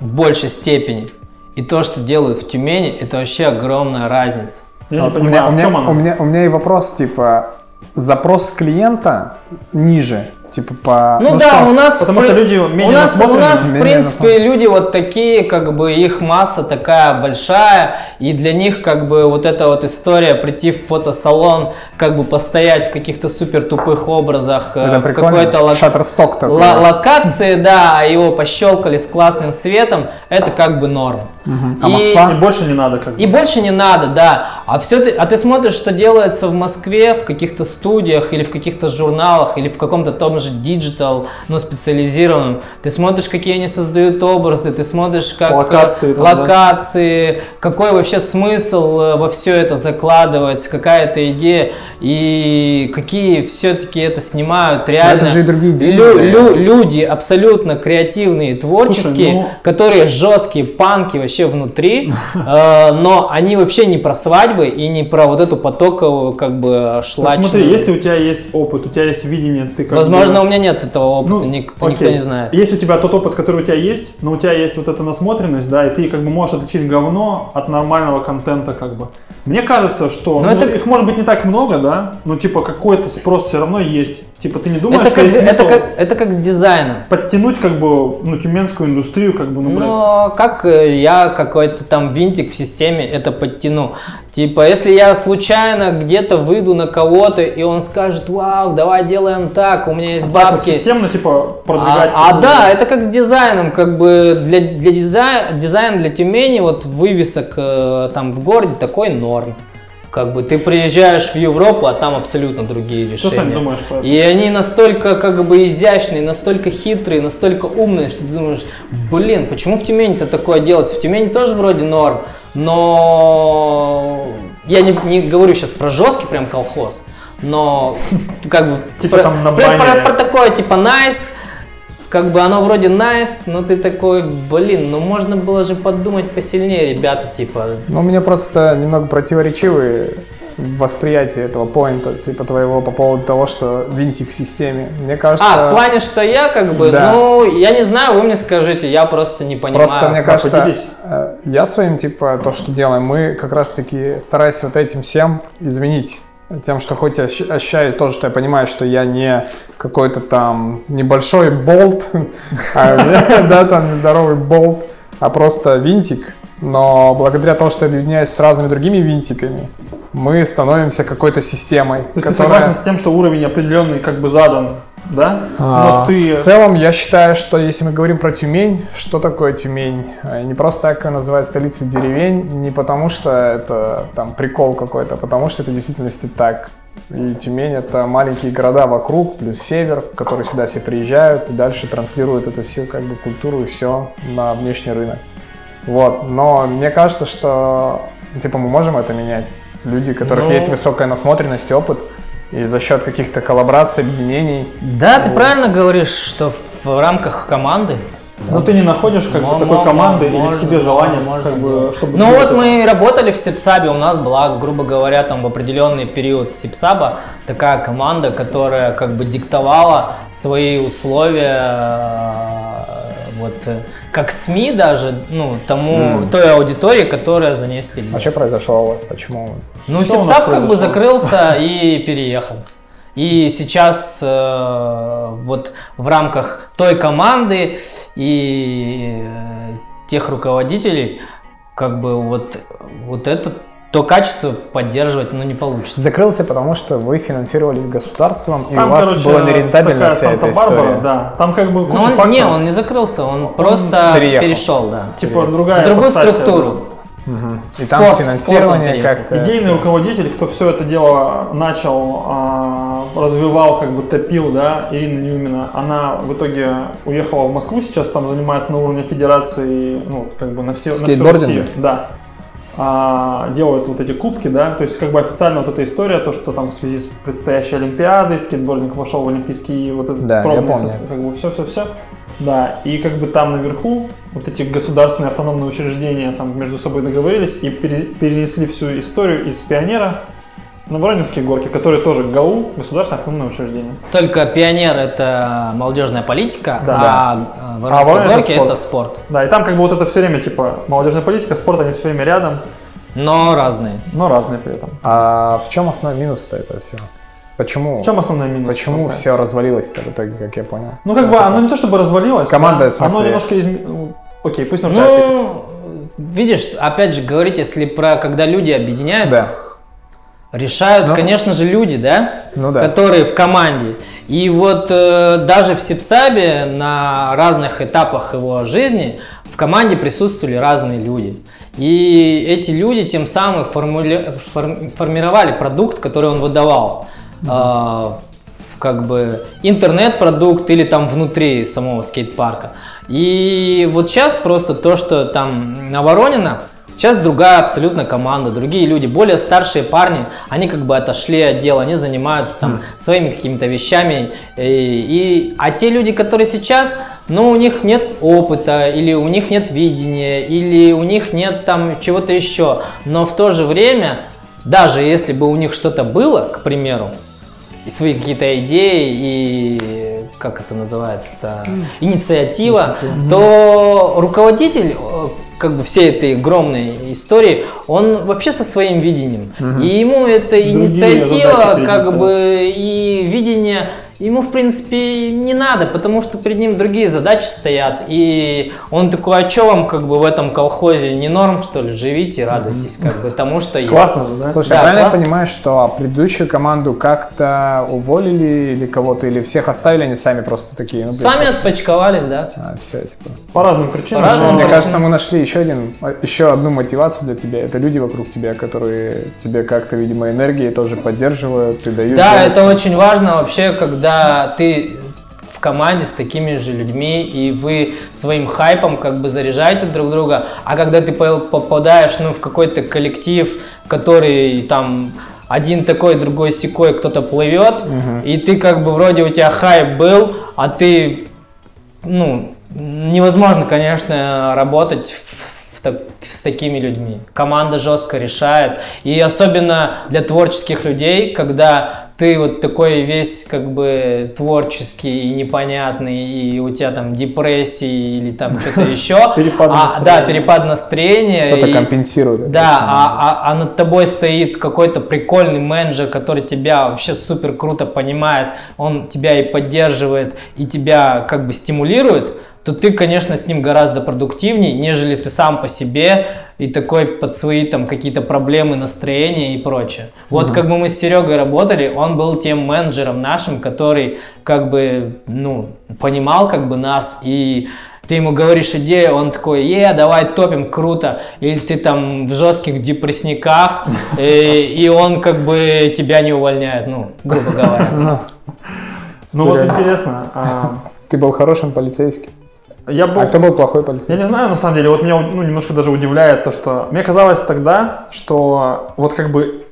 в большей степени, и то, что делают в Тюмени, это вообще огромная разница. Я Вот не у, понимаю, меня, а у, меня, она? у, меня, у меня и вопрос, типа, запрос клиента ниже, типа по... Ну, да, что? у нас потому в что при- люди менее у нас, у нас в принципе люди вот такие, как бы их масса такая большая, и для них как бы вот эта вот история прийти в фотосалон, как бы постоять в каких-то супер тупых образах, э, Это в какой-то лок- Shutterstock такой. ла- локации, да, а его пощелкали с классным светом, это как бы норм. А И- Москва? И больше не надо как бы. И больше не надо, да. А все ты, а ты смотришь, что делается в Москве в каких-то студиях или в каких-то журналах или в каком-то том же digital, ну специализированном. Ты смотришь, какие они создают образы, ты смотришь, как Локации там, да. локации, какой вообще смысл э, во все это закладывается, какая-то идея и какие все-таки это снимают реально. это же и другие деньги, лю- лю- люди абсолютно креативные, творческие, ну- которые жесткие панки вообще внутри, э, но они вообще не про свадьбы и не про вот эту потоковую как бы шлачную. смотри, если у тебя есть опыт, у тебя есть видение, ты как Возможно, бы... у меня нет этого опыта, Ну, никто, окей. никто не знает. Есть у тебя тот опыт, который у тебя есть, но у тебя есть вот эта насмотренность, да, и ты как бы можешь отличить говно от нормального контента, как бы. Мне кажется, что Но ну, это- их может быть не так много, да, но типа какой-то спрос все равно есть. Типа ты не думаешь, Это что как, есть это, как, это как с дизайном. подтянуть как бы ну тюменскую индустрию, как бы, ну, блядь. Но как э, я какой-то там винтик в системе это подтяну? Типа, если я случайно где-то выйду на кого-то, и он скажет, вау, давай делаем так, у меня есть Так вот бабки. системно, типа, продвигать. А, а да, это как с дизайном, как бы для, для дизайна, дизайн для Тюмени, вот вывесок э, там в городе такой норм. Как бы ты приезжаешь в Европу, а там абсолютно другие Что решения. сам думаешь по этому? И они настолько как бы изящные, настолько хитрые, настолько умные, что ты думаешь, блин, почему в Тюмени-то такое делается? В Тюмени тоже вроде норм, но я не, не говорю сейчас про жесткий прям колхоз, но как бы Типа про, там на про- про- про такое типа nice, как бы оно вроде nice, но ты такой, блин, ну можно было же подумать посильнее, ребята, типа. Ну, у меня просто немного противоречивые восприятие этого поинта, типа твоего по поводу того, что винтик в системе. Мне кажется... А, в плане, что я как бы, Да. ну, я не знаю, вы мне скажите, я просто не понимаю. Просто мне кажется, поделись. э, я своим, типа, то, что делаем, мы как раз-таки стараясь вот этим всем изменить. Тем, что хоть я ощ- ощущаю тоже, что я понимаю, что я не какой-то там небольшой болт, а, да, там нездоровый болт, а просто винтик. Но благодаря тому, что я объединяюсь с разными другими винтиками, мы становимся какой-то системой. То есть ты согласен с тем, что уровень определенный как бы задан, да? А, Но ты... В целом, я считаю, что если мы говорим про Тюмень, что такое Тюмень? Э, Не просто так ее называют столицей деревень, не потому что это там прикол какой-то, а потому что это в действительности так. И Тюмень это маленькие города вокруг, плюс север, в который сюда все приезжают и дальше транслируют эту всю как бы культуру и все на внешний рынок. Вот, но мне кажется, что типа мы можем это менять. Люди, у которых Ну. есть высокая насмотренность, опыт, и за счет каких-то коллабораций, объединений, Да, ты правильно говоришь, что в рамках команды. Но ты не находишь как бы Мо- такой команды или в себе желание, можно как бы, чтобы... Ну вот это? мы работали в Сипсабе, у нас была, грубо говоря, там в определенный период Сипсаба такая команда, которая как бы диктовала свои условия, вот э, как СМИ даже, ну тому той аудитории, которая за ней следит. А что произошло у вас? Почему? Ну, Сипсап как бы закрылся и переехал. И сейчас э, вот в рамках той команды и э, тех руководителей, как бы вот, вот это то качество поддерживать, ну, не получится. Закрылся, потому что вы финансировались государством, и Там, у вас короче, была нерентабельна вся эта Санта-Барбара, история. да. Там как бы Но куча он, факторов. не, он не закрылся, он, просто переехал. перешел, да. Типа другая В другую структуру. И Спорт- там финансирование как-то... Идейный руководитель, кто все это дело начал, а, развивал, как бы топил, да, Ирина Ньюмина, она в итоге уехала в Москву, сейчас там занимается на уровне федерации, ну, как бы на все, на всю? Россию. Да. А, делают вот эти кубки, да, то есть как бы официально вот эта история, то, что там в связи с предстоящей Олимпиадой скейтбординг вошел в Олимпийский вот этот Да, я пробный помню. состав, как бы все-все-все. Да, и как бы там наверху вот эти государственные автономные учреждения там между собой договорились и пере- перенесли всю историю из пионера на Воронежские горки, которые тоже ГАУ, государственное автономное учреждение. Только пионер это молодежная политика, Да. а э, Воронежские Воронеж это горки спорт. это спорт. Да, и там как бы вот это все время типа молодежная политика, спорт, они все время рядом, Но разные. но разные при этом. А в чем основной минус-то этого всего? Почему? В чем основной минус? Почему спорта? все развалилось в итоге, как я понял? Ну как бы оно не то чтобы развалилось, Команда, да, в смысле? оно немножко изме... ну, Окей, пусть нужно. Ну, видишь, опять же говорить, если про когда люди объединяются, Да. решают, конечно же, люди, да? Ну да. Которые в команде. И вот э, даже в Сипсабе на разных этапах его жизни в команде присутствовали разные люди. И эти люди тем самым формули- форм- формировали продукт, который он выдавал. Э, в как бы интернет-продукт или там внутри самого скейт-парка. И вот сейчас просто то, что там на Воронина, Сейчас другая абсолютно команда, другие люди, более старшие парни, они как бы отошли от дела, они занимаются там своими какими-то вещами. И, и, а те люди, которые сейчас, ну, у них нет опыта, или у них нет видения, или у них нет там чего-то еще. Но в то же время, даже если бы у них что-то было, к примеру, и свои какие-то идеи и как это называется-то инициатива, то руководитель э, как бы всей этой огромной истории, он вообще со своим видением. И ему эта инициатива, задачи как бы и видение ему, в принципе, не надо, потому что перед ним другие задачи стоят. И он такой, а что вам как бы в этом колхозе не норм, что ли? Живите, радуйтесь, как бы тому, что есть. Классно же, да? Слушай, Да, я правильно класс. понимаю, что предыдущую команду как-то уволили или кого-то, или всех оставили, они сами просто такие? Ну, Сами отпочковались, да? а, все, типа. По разным причинам. По разным Мне причинам. кажется, мы нашли еще один, еще одну мотивацию для тебя. Это люди вокруг тебя, которые тебе как-то, видимо, энергией тоже поддерживают и дают. Да, делать. это очень важно вообще, когда ты в команде с такими же людьми, и вы своим хайпом как бы заряжаете друг друга, а когда ты по- попадаешь ну, в какой-то коллектив, который там один такой, другой секой, кто-то плывет, и ты как бы вроде у тебя хайп был, а ты, ну, невозможно, конечно, работать в- в так- с такими людьми. Команда жестко решает. И особенно для творческих людей, когда ты вот такой весь как бы творческий и непонятный, и у тебя там депрессии или там что-то еще. Перепад А, Да, настроения. перепад настроения. Кто-то компенсирует. да, а, а- а над тобой стоит какой-то прикольный менеджер, который тебя вообще супер круто понимает, он тебя и поддерживает, и тебя как бы стимулирует, то ты, конечно, с ним гораздо продуктивнее, нежели ты сам по себе и такой под свои там какие-то проблемы, настроения и прочее. Вот как бы мы с Серегой работали, он был тем менеджером нашим, который как бы, ну, понимал как бы нас и ты ему говоришь идею, он такой, е, давай топим, круто. Или ты там в жестких депрессниках, и, и он как бы тебя не увольняет, ну, грубо говоря. Ну вот интересно. а, Ты был хорошим полицейским. Я был А кто был плохой Я полицейским? не знаю, на самом деле, вот меня ну, немножко даже удивляет то, что мне казалось тогда, что вот как бы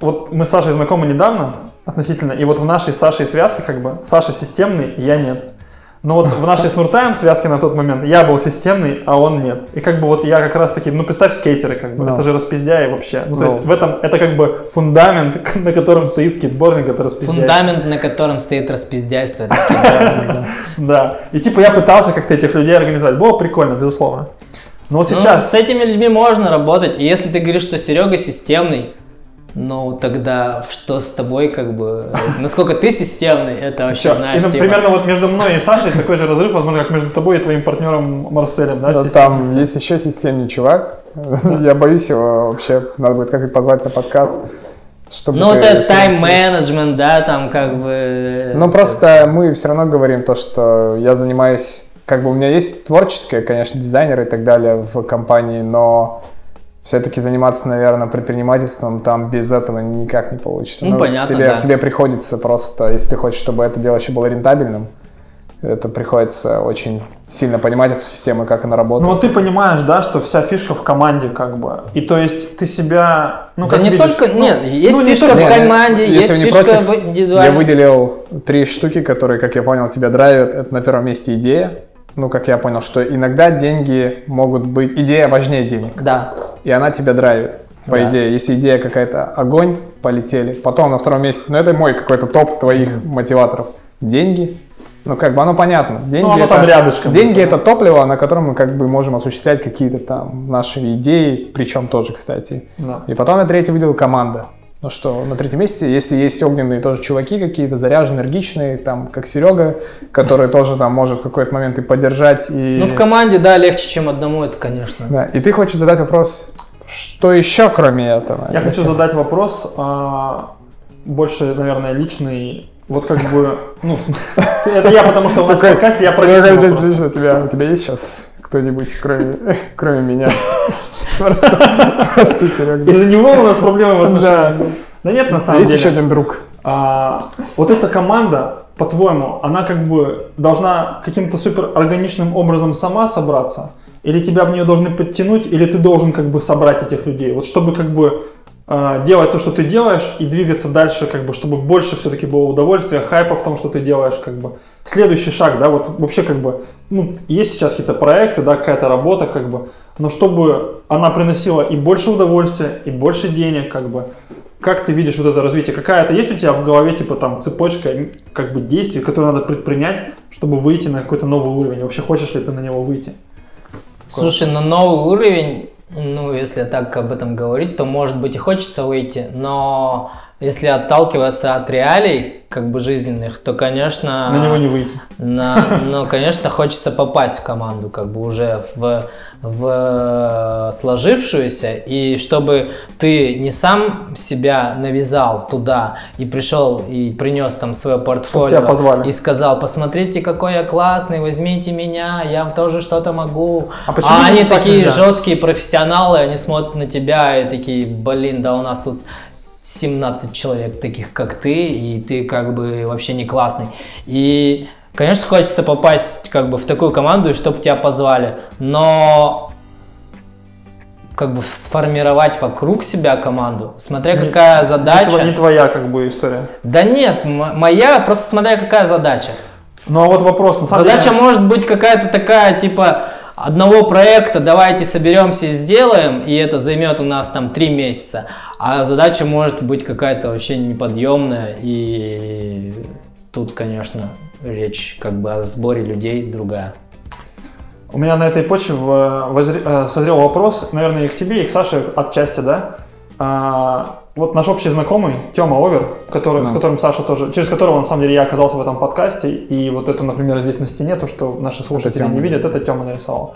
вот мы с Сашей знакомы недавно относительно, и вот в нашей Сашей связке как бы Саша системный, я нет. Но вот в нашей с Нуртаем связке на тот момент я был системный, а он нет. И как бы вот я как раз таки, ну представь скейтеры, как бы, Ну. это же распиздяй вообще. Ну то Ну. есть в этом, это как бы фундамент, на котором стоит скейтбординг, это распиздяй. Фундамент, на котором стоит распиздяйство. Да. И типа я пытался как-то этих людей организовать. Было прикольно, безусловно. Но вот Ну, сейчас... с этими людьми можно работать. И если ты говоришь, что Серега системный, ну тогда что с тобой, как бы, насколько ты системный, это вообще, И, ну, типа- примерно вот между мной и Сашей такой же разрыв, возможно, как между тобой и твоим партнером Марселем, да? там есть еще системный чувак. Я боюсь его вообще. Надо будет как-нибудь позвать на подкаст. Чтобы Ну, это тайм-менеджмент, да, там как бы... Ну, просто мы все равно говорим то, что я занимаюсь... Как бы у меня есть творческое, конечно, дизайнер и так далее в компании, но все-таки заниматься, наверное, предпринимательством там без этого никак не получится. Ну, понятно, тебе, да. тебе приходится просто, если ты хочешь, чтобы это дело еще было рентабельным, это приходится очень сильно понимать эту систему, как она работает. Ну вот ты понимаешь, да, что вся фишка в команде как бы. И то есть ты себя... Ну, Да как не видишь, только, ну, нет, есть ну, не фишка только- в Не, не, команде, есть если вы не фишка против, в Я индивидуальном. выделил три штуки, которые, как я понял, тебя драйвят. Это на первом месте идея. Ну, как я понял, что иногда деньги могут быть... Идея важнее денег. Да. И она тебя драйвит, по Да. идее. Если идея какая-то огонь, полетели. Потом на втором месте, ну это мой какой-то топ твоих мотиваторов. Деньги. Ну, как бы оно понятно. Деньги Ну, оно это, там рядышком. Деньги это топливо, на котором мы как бы можем осуществлять какие-то там наши идеи, причем тоже, кстати. Да. И потом я третий выделил команда. Ну что, на третьем месте, если есть огненные тоже чуваки какие-то, заряженные, энергичные, там, как Серега, который тоже там может в какой-то момент и поддержать, и... Ну, в команде, да, легче, чем одному, это, конечно. Да, и ты хочешь задать вопрос Что еще, кроме этого? Я хочу задать вопрос, а, больше, наверное, личный. Вот как бы, ну, это я, потому что у нас в подкасте я про тебя, у тебя есть сейчас кто-нибудь, кроме, кроме меня? Просто, просто Серега. Из-за него у нас проблемы в отношениях. Да. Да нет, на самом Есть деле. еще один друг. А, вот эта команда, по-твоему, она как бы должна каким-то супер органичным образом сама собраться? Или тебя в нее должны подтянуть, или ты должен как бы собрать этих людей? Вот чтобы как бы делать то, что ты делаешь, и двигаться дальше, как бы, чтобы больше все-таки было удовольствия, хайпа в том, что ты делаешь, как бы. Следующий шаг, да, вот вообще как бы, ну, есть сейчас какие-то проекты, да, какая-то работа, как бы, но чтобы она приносила и больше удовольствия, и больше денег, как бы, как ты видишь вот это развитие? Какая-то есть у тебя в голове, типа, там, цепочка, как бы, действий, которые надо предпринять, чтобы выйти на какой-то новый уровень? Вообще, хочешь ли ты на него выйти? Слушай, на новый уровень, ну, если так об этом говорить, то, может быть, и хочется выйти, но если отталкиваться от реалий, как бы жизненных, то, конечно... На него не выйти. На, ну, конечно, хочется попасть в команду, как бы уже в, в сложившуюся, и чтобы ты не сам себя навязал туда и пришел и принес там свое портфолио тебя позвали. и сказал, посмотрите, какой я классный, возьмите меня, я тоже что-то могу. А почему они так такие нельзя? жесткие профессионалы, они смотрят на тебя и такие, блин, да у нас тут 17 человек таких, как ты, и ты как бы вообще не классный. И, конечно, хочется попасть как бы в такую команду, и чтобы тебя позвали. Но как бы сформировать вокруг себя команду, смотря Не- какая Не, задача. тво- не твоя, как бы, история. Да нет, моя, просто смотря какая задача. Ну, а вот вопрос, на самом Задача деле... может быть какая-то такая, типа, одного проекта давайте соберемся и сделаем, и это займет у нас там три месяца. А задача может быть какая-то вообще неподъемная, и тут, конечно, речь как бы о сборе людей другая. У меня на этой почве э, созрел вопрос, наверное, и к тебе, и к Саше отчасти, да? А, вот наш общий знакомый, Тёма Овер, который, с Да. которым Саша тоже, через которого, на самом деле, я оказался в этом подкасте, и вот это, например, здесь на стене, то, что наши слушатели не видят, это Тёма нарисовал.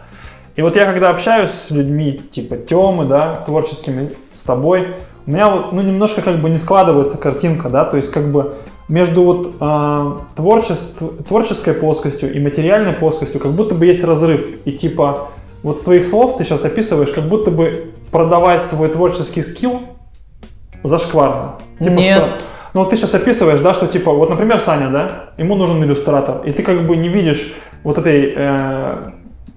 И вот я, когда общаюсь с людьми, типа Тёмы, да, творческими, с тобой, у меня вот, ну, немножко как бы не складывается картинка, да, то есть как бы между вот а, творчеств- творческой плоскостью и материальной плоскостью как будто бы есть разрыв. И типа вот с твоих слов ты сейчас описываешь, как будто бы продавать свой творческий скилл зашкварно. Типа, Нет. что- ну вот ты сейчас описываешь, да, что типа, вот, например, Саня, да, ему нужен иллюстратор, и ты как бы не видишь вот этой, э,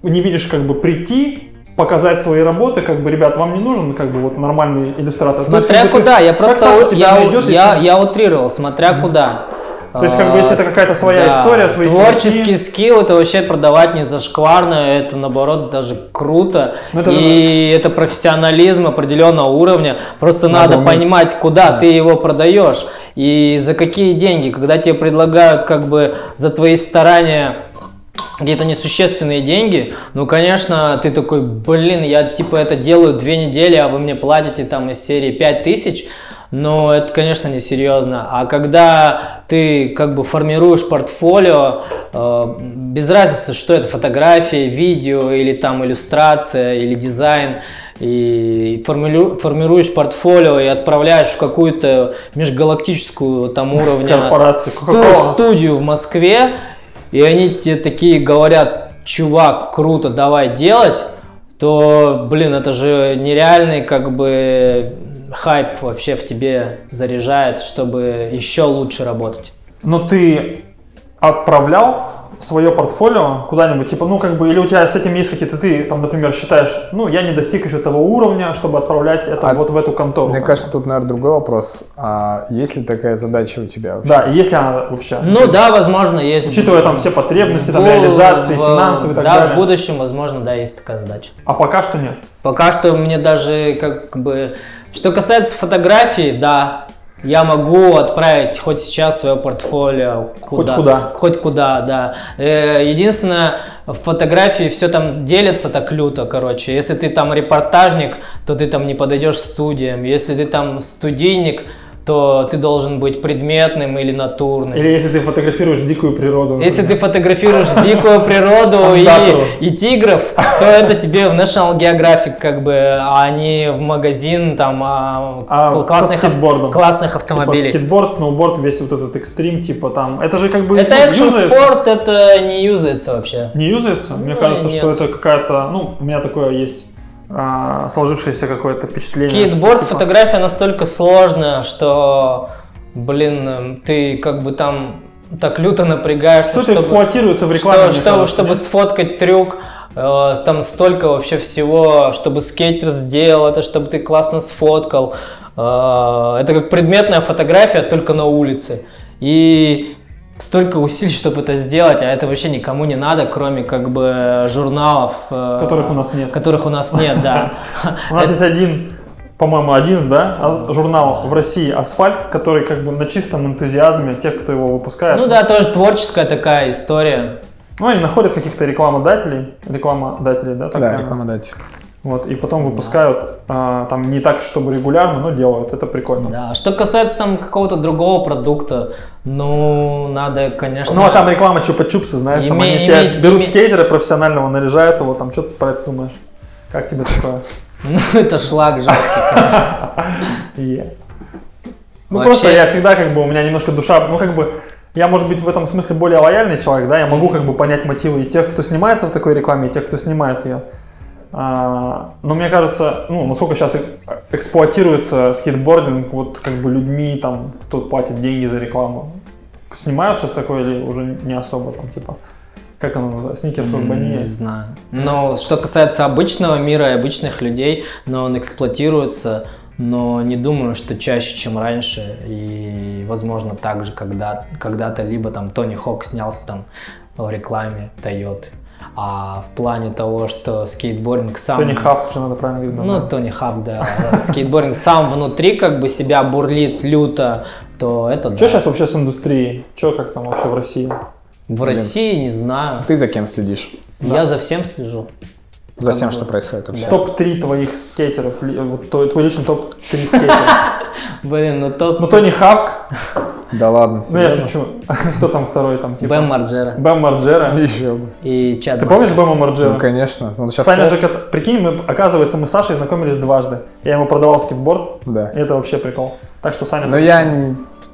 не видишь как бы прийти, показать свои работы, как бы, ребят, вам не нужен как бы вот нормальный иллюстратор. То есть, Смотря как бы, ты- куда, я как просто Саша тебя я, найдет, я, если- я утрировал, смотря куда. То есть, как бы, если это какая-то своя история, свои Творческий чуваки. скилл это вообще продавать не зашкварно, это наоборот даже круто. Ну, это и это профессионализм определенного уровня. Просто Надо надо, уметь. понимать, куда ты его продаешь и за какие деньги. Когда тебе предлагают как бы за твои старания какие-то несущественные деньги, ну, конечно, ты такой, блин, я типа это делаю две недели, а вы мне платите там из серии 5000, но это, конечно, несерьезно. А когда ты как бы формируешь портфолио, э, без разницы, что это, фотография, видео или там иллюстрация или дизайн, и формулю- формируешь портфолио и отправляешь в какую-то межгалактическую там уровня сту- студию в Москве, и они тебе такие говорят, чувак, круто, давай делать, то, блин, это же нереальный как бы хайп вообще в тебе заряжает, чтобы еще лучше работать. Но ты отправлял свое портфолио куда-нибудь, типа, ну, как бы, или у тебя с этим есть какие-то, ты, там, например, считаешь, ну, я не достиг еще того уровня, чтобы отправлять это А вот в эту контору. Мне кажется, тут, наверное, другой вопрос. А есть ли такая задача у тебя вообще? Да, и если она вообще, Ну да, возможно, есть. учитывая там все потребности, там, реализации, в- финансовые и так да, далее. в будущем, возможно, да, есть такая задача. А пока что нет. Пока что мне даже как бы... Что касается фотографии, да, я могу отправить хоть сейчас свое портфолио Хоть куда. Хоть куда, да. Э, Единственное, в фотографии все там делится так люто, короче. Если ты там репортажник, то ты там не подойдешь к студиям. Если ты там студийник, то ты должен быть предметным или натурным. Или если ты фотографируешь дикую природу. Если ты например. фотографируешь дикую природу и, тигров, то это тебе в National Geographic, как бы, а не в магазин там а, А классных, Типа автомобилей. скейтборд, сноуборд, весь вот этот экстрим, типа там. Это же как бы это ну, экшн спорт, это не юзается вообще. Не юзается? Мне Ну, кажется, нет. что это какая-то, ну, у меня такое есть а, сложившееся какое-то впечатление. Скейтборд, типа, фотография настолько сложная, что, блин, ты как бы там так люто напрягаешься, Что это чтобы, эксплуатируется в рекламе, что- чтобы, чтобы сфоткать трюк. э, Там столько вообще всего, чтобы скейтер сделал это, чтобы ты классно сфоткал. Э, Это как предметная фотография, только на улице. И столько усилий, чтобы это сделать, а это вообще никому не надо, кроме как бы журналов. э, Которых у нас нет. Которых у нас нет, да. У нас есть один, по-моему, один, да, а- журнал в России «Асфальт», который как бы на чистом энтузиазме тех, кто его выпускает. Ну да, тоже творческая такая история. Ну, они находят каких-то рекламодателей, рекламодателей, да, так Да, рекламодатель. Вот, и потом выпускают, а, там не так, чтобы регулярно, но делают, это прикольно. Да. Что касается там какого-то другого продукта, ну, надо, конечно... Ну, а там реклама чупа-чупсы, знаешь, там Име- они тебя иметь- берут иметь- скейтера профессионального, наряжают его, там, что ты про это думаешь? Как тебе такое? Ну, это шлак жалкий. Ну, просто я всегда, как бы, у меня немножко душа, ну, как бы, я, может быть, в этом смысле более лояльный человек, да, я могу, как бы, понять мотивы и тех, кто снимается в такой рекламе, и тех, кто снимает ее. А, но мне кажется, ну, насколько сейчас эксплуатируется скейтбординг, вот, как бы, людьми, там, кто платит деньги за рекламу, снимают сейчас такое или уже не особо, там, типа, как оно называется, сникерс Не Urbania? знаю. Но что касается обычного мира и обычных людей, но он эксплуатируется, но не думаю, что чаще, чем раньше. И, возможно, также когда, когда-то либо там Тони Хок снялся там в рекламе Toyota. А в плане того, что скейтбординг сам... Тони Хавк, что надо правильно говорить. Ну, да. Тони Хавк, да. Скейтбординг сам внутри как бы себя бурлит люто, то это да. Что сейчас вообще с индустрией? Что как там вообще в России? В России не знаю. Ты за кем следишь? Я за всем слежу. За всем, что происходит вообще? Топ-3 твоих скейтеров, вот твой, твой личный топ-3 скейтера. Блин, ну тот Ну, Тони Хавк, Да ладно, ну я шучу. Кто там второй там, типа? Бэм Марджера Бэм Марджера. Еще бы. и Чад Ты помнишь Бэма Марджера? Ну, конечно. Ну, сейчас Саня же, прикинь, мы, оказывается, мы с Сашей знакомились дважды. Я ему продавал скейтборд, Да. и это вообще прикол. Так что Саня Но я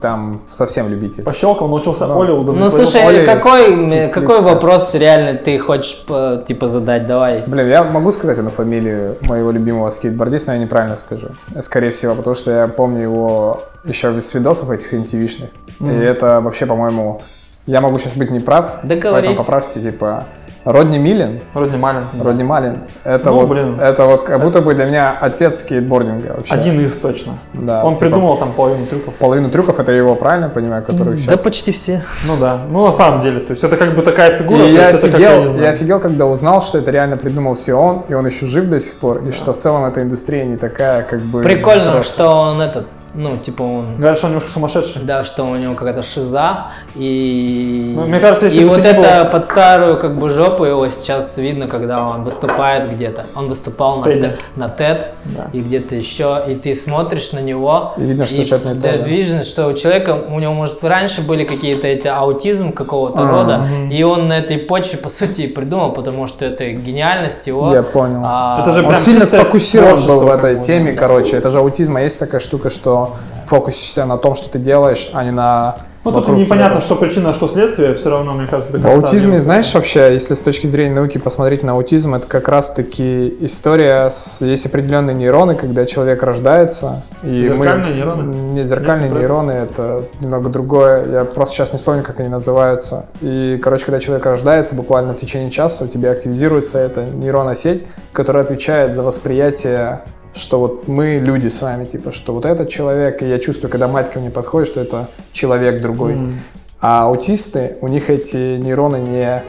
там совсем любитель. пощелкал, научился Ну. Оле Ну удовлетворил. слушай, Оли какой, кикфлипсы. какой вопрос реально ты хочешь э, типа задать? Давай. Блин, я могу сказать одну фамилию моего любимого скейтбордиста, но я неправильно скажу. Скорее всего, потому что я помню его еще из видосов этих MTV-шных. И это вообще, по-моему, я могу сейчас быть неправ, Да говори. поэтому поправьте, типа, Родни Миллин, Родни Малин. Родни Малин, это Ну, вот, блин. это вот как будто бы для меня отец скейтбординга вообще. Один из точно. Да, Он типа, придумал там половину трюков. Половину трюков это его, правильно понимаю, которых сейчас... все. Ну да, ну на самом деле, то есть это как бы такая фигура, И то я есть это как я не офигел, знаю. я офигел, когда узнал, что это реально придумал все он, и он еще жив до сих пор, и что в целом эта индустрия не такая, как бы... Прикольно, взрослая. что он этот, ну типа он, Говорят, что он немножко сумасшедший. да, что у него какая-то шиза и Ну, мне кажется, если и вот не это был- под старую как бы жопу его сейчас видно, когда он выступает где-то. Он выступал на Теде. TED, на TED Да. и где-то еще, и ты смотришь на него. И видно, что что-то не то, да, да. видно, что у человека, у него, может, раньше были какие-то эти аутизм какого-то А, рода, и он на этой почве, по сути, и придумал, потому что это гениальность его. Я понял. А, Это же Он прям сильно чистое сфокусирован был творчество в этой теме, да. короче. Это же аутизм, а есть такая штука, что фокусишься на том, что ты делаешь, а не на Ну тут непонятно, тебя. что причина, что следствие, все равно, мне кажется, до В конца аутизме, не- знаешь, вообще, если с точки зрения науки посмотреть на аутизм, это как раз-таки история, с, есть определенные нейроны, когда человек рождается. И Зеркальные мы, нейроны? Не зеркальные Нет, не нейроны, это немного другое. Я просто сейчас не вспомню, как они называются. И, короче, когда человек рождается, буквально в течение часа у тебя активизируется эта нейронная сеть, которая отвечает за восприятие что вот мы люди с вами, типа, что вот этот человек, и я чувствую, когда мать ко мне подходит, что это человек другой. Мгм. А аутисты, у них эти нейроны не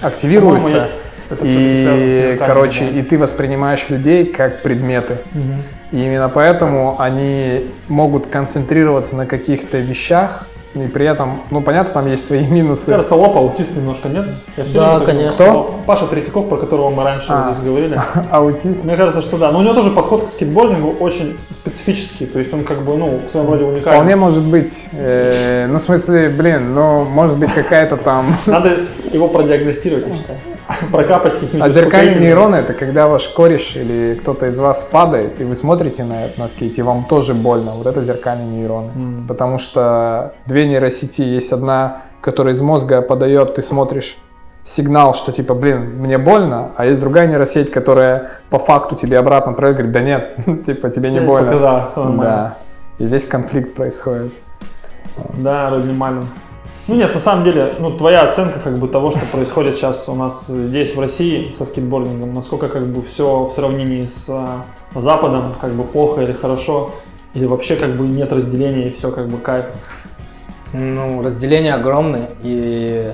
активируются. Это И, короче, да. и ты воспринимаешь людей как предметы. Мгм. И именно поэтому они могут концентрироваться на каких-то вещах, И при этом, ну, понятно, там есть свои минусы. Кажется, Лопа аутист немножко, нет? Я всё Да, конечно. думал. Паша Третьяков, про которого мы раньше А. здесь говорили. Аутист. Мне кажется, что да. Но у него тоже подход к скейтбордингу очень специфический. То есть он как бы, ну, в своем роде уникальный. Вполне может быть. э, ну, в смысле, блин, ну, может быть, какая-то там... Надо его продиагностировать, я считаю. Прокапать какими-то А зеркальные нейроны это когда ваш кореш или кто-то из вас падает, и вы смотрите на это на скейте, и вам тоже больно. Вот это зеркальные нейроны. Потому что две нейросети есть одна, которая из мозга подает, ты смотришь сигнал, что типа, блин, мне больно, а есть другая нейросеть, которая по факту тебе обратно отправляет, говорит, да нет, типа, тебе не больно. нормально. Да. И здесь конфликт происходит. Да, Малин. Ну нет, на самом деле, ну твоя оценка как бы того, что происходит сейчас у нас здесь в России со скейтбордингом, насколько как бы все в сравнении с а, Западом как бы плохо или хорошо, или вообще как бы нет разделения и все как бы кайф. Ну, разделение огромное, и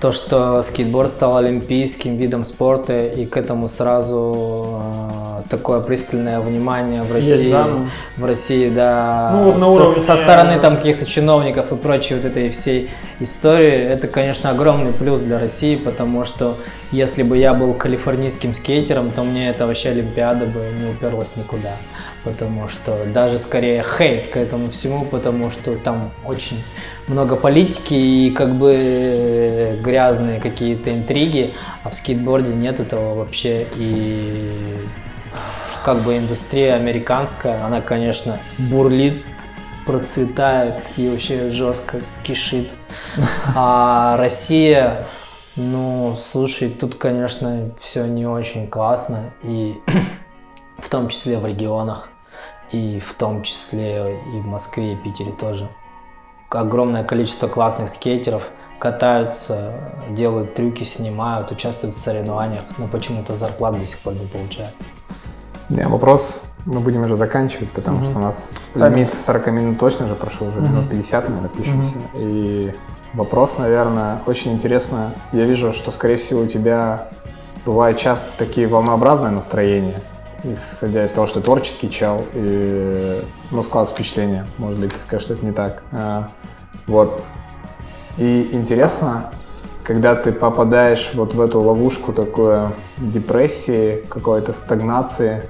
то, что скейтборд стал олимпийским видом спорта, и к этому сразу э, такое пристальное внимание в России, Есть, да, ну. в России, да, Ну, вот на со, уровне, со стороны э, там каких-то чиновников и прочей вот этой всей истории, это, конечно, огромный плюс для России, потому что если бы я был калифорнийским скейтером, то мне эта вообще Олимпиада бы не уперлась никуда. Потому что даже скорее хейт к этому всему, потому что там очень много политики и как бы э, грязные какие-то интриги, а в скейтборде нет этого вообще. И как бы индустрия американская, она, конечно, бурлит, процветает и вообще жестко кишит. А Россия, ну, слушай, тут, конечно, все не очень классно. И в том числе в регионах, и в том числе и в Москве, и Питере тоже. Огромное количество классных скейтеров катаются, делают трюки, снимают, участвуют в соревнованиях, но почему-то зарплат до сих пор не получают. Не, вопрос мы будем уже заканчивать, потому что у нас лимит 40 минут точно же прошел, уже минут 50 мы напишемся. И вопрос, наверное, очень интересно. Я вижу, что, скорее всего, у тебя бывают часто такие волнообразные настроения, исходя из того, что творческий чел, и, ну, складывается впечатление, может быть, ты скажешь, что это не так. А, Вот. И интересно, когда ты попадаешь вот в эту ловушку такой депрессии, какой-то стагнации,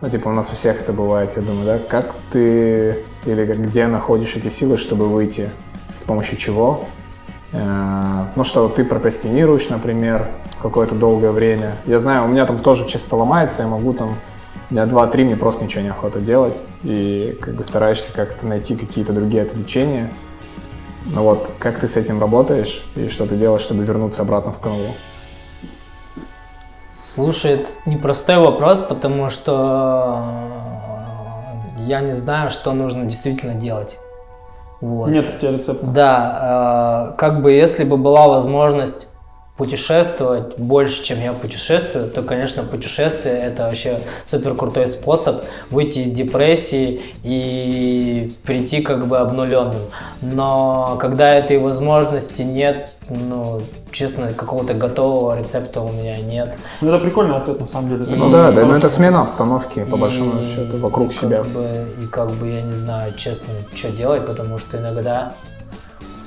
ну, типа, у нас у всех это бывает, я думаю, да? Как ты или где находишь эти силы, чтобы выйти? С помощью чего? Э, Ну, что ты прокрастинируешь, например, какое-то долгое время. Я знаю, у меня там тоже часто ломается, я могу там дня два-три, мне просто ничего не охота делать. И как бы стараешься как-то найти какие-то другие отвлечения. Ну вот, как ты с этим работаешь и что ты делаешь, чтобы вернуться обратно в канву? Слушай, это непростой вопрос, потому что я не знаю, что нужно действительно делать. Вот. Нет у тебя рецепта. Да, э, как бы если бы была возможность путешествовать больше, чем я путешествую, то, конечно, путешествие это вообще супер крутой способ выйти из депрессии и прийти как бы обнуленным. Но когда этой возможности нет, ну, честно, какого-то готового рецепта у меня нет. Ну, это прикольный ответ, на самом деле. И- Ну да, да, но это смена обстановки, по И- большому счету, вокруг и себя. Как бы, и как бы я не знаю, честно, что делать, потому что иногда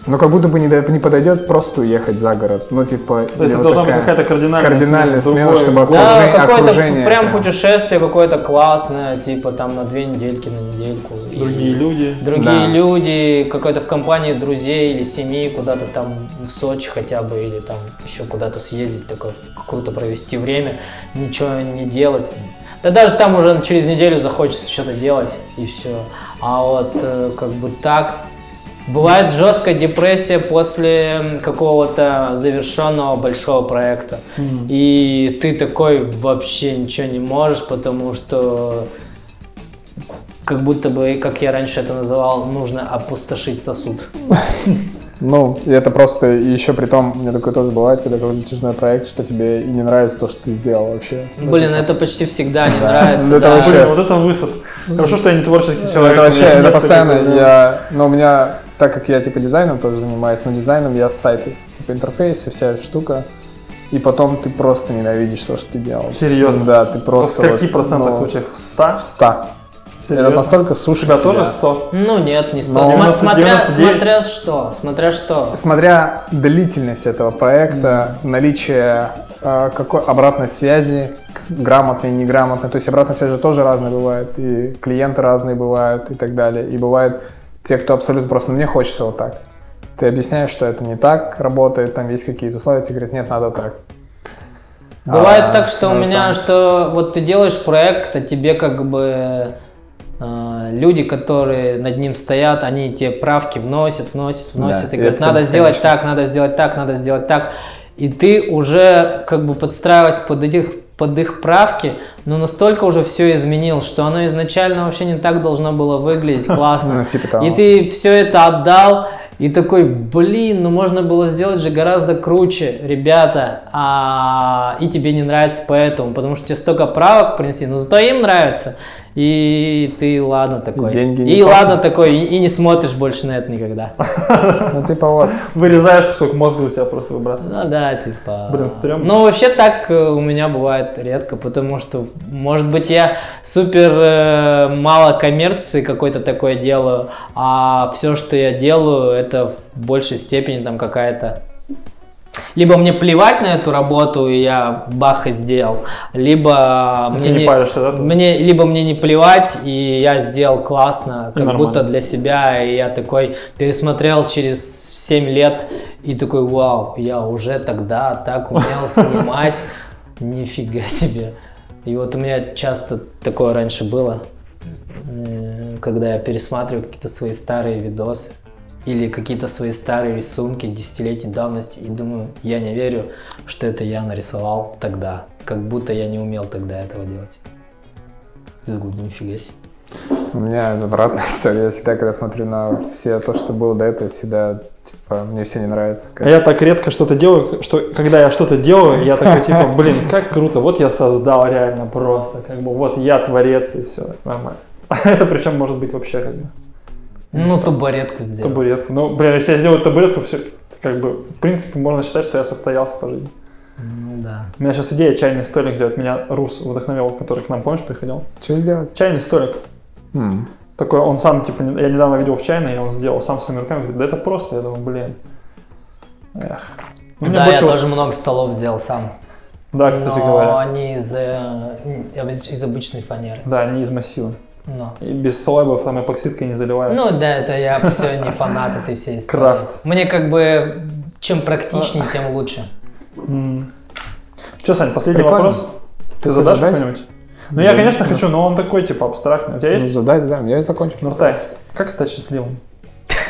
Ну, как будто бы не, не подойдет просто уехать за город. Ну, типа, Это вот должна быть такая какая-то кардинальная, кардинальная смена, другой- чтобы Да, окружение, какое-то окружение прям путешествие какое-то классное, типа там на две недельки, на недельку. И Другие люди. Другие Да. люди, какой-то в компании друзей или семьи, куда-то там в Сочи хотя бы, или там еще куда-то съездить, такое круто провести время, ничего не делать. Да даже там уже через неделю захочется что-то делать, и все. А вот э, как бы так, Бывает жесткая депрессия после какого-то завершенного большого проекта. И ты такой вообще ничего не можешь, потому что как будто бы, как я раньше это называл, нужно опустошить сосуд. Ну, и это просто, и еще при том, у меня такое тоже бывает, когда какой-то затяжной проект, что тебе и не нравится то, что ты сделал вообще. Ну, Блин, это почти всегда не нравится. Это да. вообще- Блин, вот это высад. Хорошо, что я не творческий Ну, человек. это вообще, это постоянно, я, но у меня, так как я типа дизайном тоже занимаюсь, но дизайном я сайты, типа интерфейсы, вся эта штука, и потом ты просто ненавидишь то, что ты делал. Серьезно? Да, ты В просто... скольки вот, процентах ну, случаев? В 100? В 100. Серьезно? Это настолько У сушит тебя тоже тебя. 100? Ну нет, не 100. Но- Сма- 90, смотря, 99. смотря что, смотря что. Смотря длительность этого проекта, наличие э, какой обратной связи, грамотной, неграмотной. То есть обратная связь же тоже разная бывает, и клиенты разные бывают и так далее. И бывает те, кто абсолютно просто, ну мне хочется вот так. Ты объясняешь, что это не так работает, там есть какие-то условия, тебе говорят, нет, надо так. Бывает А, так, что у ну, меня, там- что вот ты делаешь проект, а тебе как бы э, люди, которые над ним стоят, они тебе правки вносят, вносят, вносят, Да, и и говорят, надо сделать так, надо сделать так, надо сделать так. И ты уже как бы подстраиваясь под этих под их правки, но настолько уже все изменил, что оно изначально вообще не так должно было выглядеть классно. Ну, типа. И ты все это отдал, и такой, блин, ну можно было сделать же гораздо круче, ребята, а, и тебе не нравится поэтому, потому что тебе столько правок принесли, но зато им нравится, и ты ладно такой. деньги не и ладно пахнут. такой, и, и не смотришь больше на это никогда. Ну, типа вот. Вырезаешь кусок мозга у себя просто выбрасываешь. Ну да, типа. Блин, стрёмно. Ну вообще так э, у меня бывает редко, потому что, может быть, я супер э, мало коммерции какой-то такое делаю, а все, что я делаю, это в большей степени там какая-то либо мне плевать на эту работу, и я бах и сделал, либо Ты мне не паришься, да? мне, либо мне не плевать, и я сделал классно, как нормально. будто для себя, и я такой пересмотрел через 7 лет, и такой, вау, я уже тогда так умел снимать, нифига себе. И вот у меня часто такое раньше было, э, когда я пересматриваю какие-то свои старые видосы, или какие-то свои старые рисунки десятилетней давности и думаю, я не верю, что это я нарисовал тогда, как будто я не умел тогда этого делать. Я такой, нифига себе. У меня обратная история. Я всегда, когда смотрю на все то, что было до этого, всегда, типа, мне все не нравится. А я так редко что-то делаю, что когда я что-то делаю, я такой типа, блин, как круто, вот я создал реально просто, как бы вот я творец и все, нормально. Это причем может быть вообще как бы Ну, табуретку сделал. табуретку. Ну, блин, если я сделаю табуретку, все, как бы, в принципе, можно считать, что я состоялся по жизни. Ну да. У меня сейчас идея чайный столик сделать. Меня Рус вдохновил, который к нам, помнишь, приходил? Что сделать? Чайный столик. М. Такой, он сам, типа, я недавно видел в чайной, и он сделал сам своими руками. Говорит, да это просто. Я думаю, блин. Эх. Ну, да, больше я тоже много столов сделал сам. Да, кстати Но говоря. они из, э, из обычной фанеры. Да, не из массива. Но. И без слайбов там эпоксидкой не заливают. Ну да, это я все не фанат этой всей истории. Крафт. Мне как бы чем практичнее, тем лучше. Че, Сань, последний вопрос? Ты задашь какой-нибудь? Ну, я, конечно, хочу, но он такой, типа, абстрактный. У тебя Ну, есть? задай, задай, я закончу. Нуртай, как стать счастливым?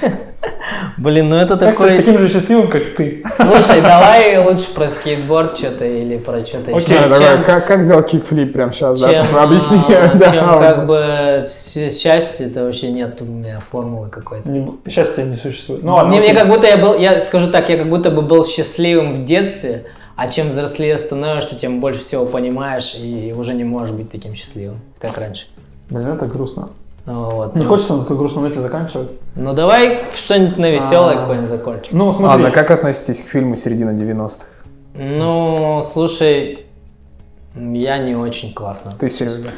Блин, ну это стать такой... таким же счастливым, как ты? Слушай, давай лучше про скейтборд что-то или про что-то Окей, еще. Да, давай, как, как сделать кикфлип прямо сейчас, чем, да? Объясни. а, да. чем как бы счастье, это вообще нет у меня формулы какой-то. Счастья не существует. Ну, ладно, мне, мне окей. как будто я был, я скажу так, я как будто бы был счастливым в детстве, а чем взрослее становишься, тем больше всего понимаешь и уже не можешь быть таким счастливым, как раньше. Блин, это грустно. Вот. Не хочется на такой грустной ноте заканчивать. Ну давай что-нибудь на веселое А. какое-нибудь закончим. Ну, смотри. Ладно, как относитесь к фильму середины 90-х? Ну, слушай, я не очень классно. Ты, Серега?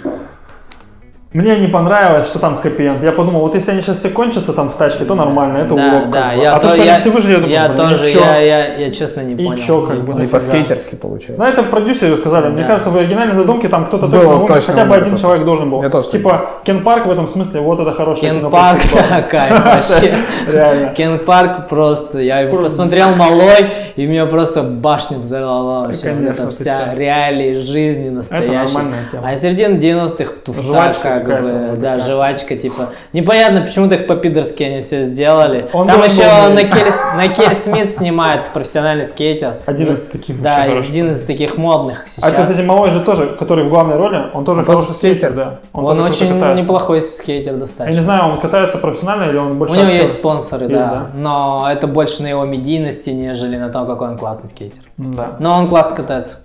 Мне не понравилось, что там хэппи-энд. Я подумал, вот если они сейчас все кончатся там в тачке, то нормально, это да, урок. да, как бы. я а то, то- что я, они все выжили, я думаю, я блин, тоже, и чё? я, я, я честно не И понял. чё, как бы, понял. Не Нафига? по-скейтерски получается. Ну, это продюсеры сказали. Мне Да. кажется, в оригинальной задумке там кто-то Было точно умер, точно хотя бы один человек должен был. Я тоже так типа, Кен Парк в этом смысле, вот это хорошее кино. Кен Парк, да, кайф вообще. Реально. Кен Парк просто, я его посмотрел малой, и меня просто башню взорвало вообще. Конечно, это вся реалии жизни настоящей. нормальная тема. А середина 90-х туфта, Жвачка как бы, да, жвачка, типа. Непонятно, почему так по-пидорски они все сделали. Он Там еще на. Кель, на Кель Смит снимается профессиональный скейтер. Один из таких Да, один из таких модных сейчас. А это, кстати, малой же тоже, который в главной роли, он тоже хороший скейтер, да. Он, очень неплохой скейтер Я достаточно. не знаю, он катается профессионально или он больше У него есть спонсоры, да, но это больше на его медийности, нежели на том, какой он классный скейтер. Да. Но он классно катается.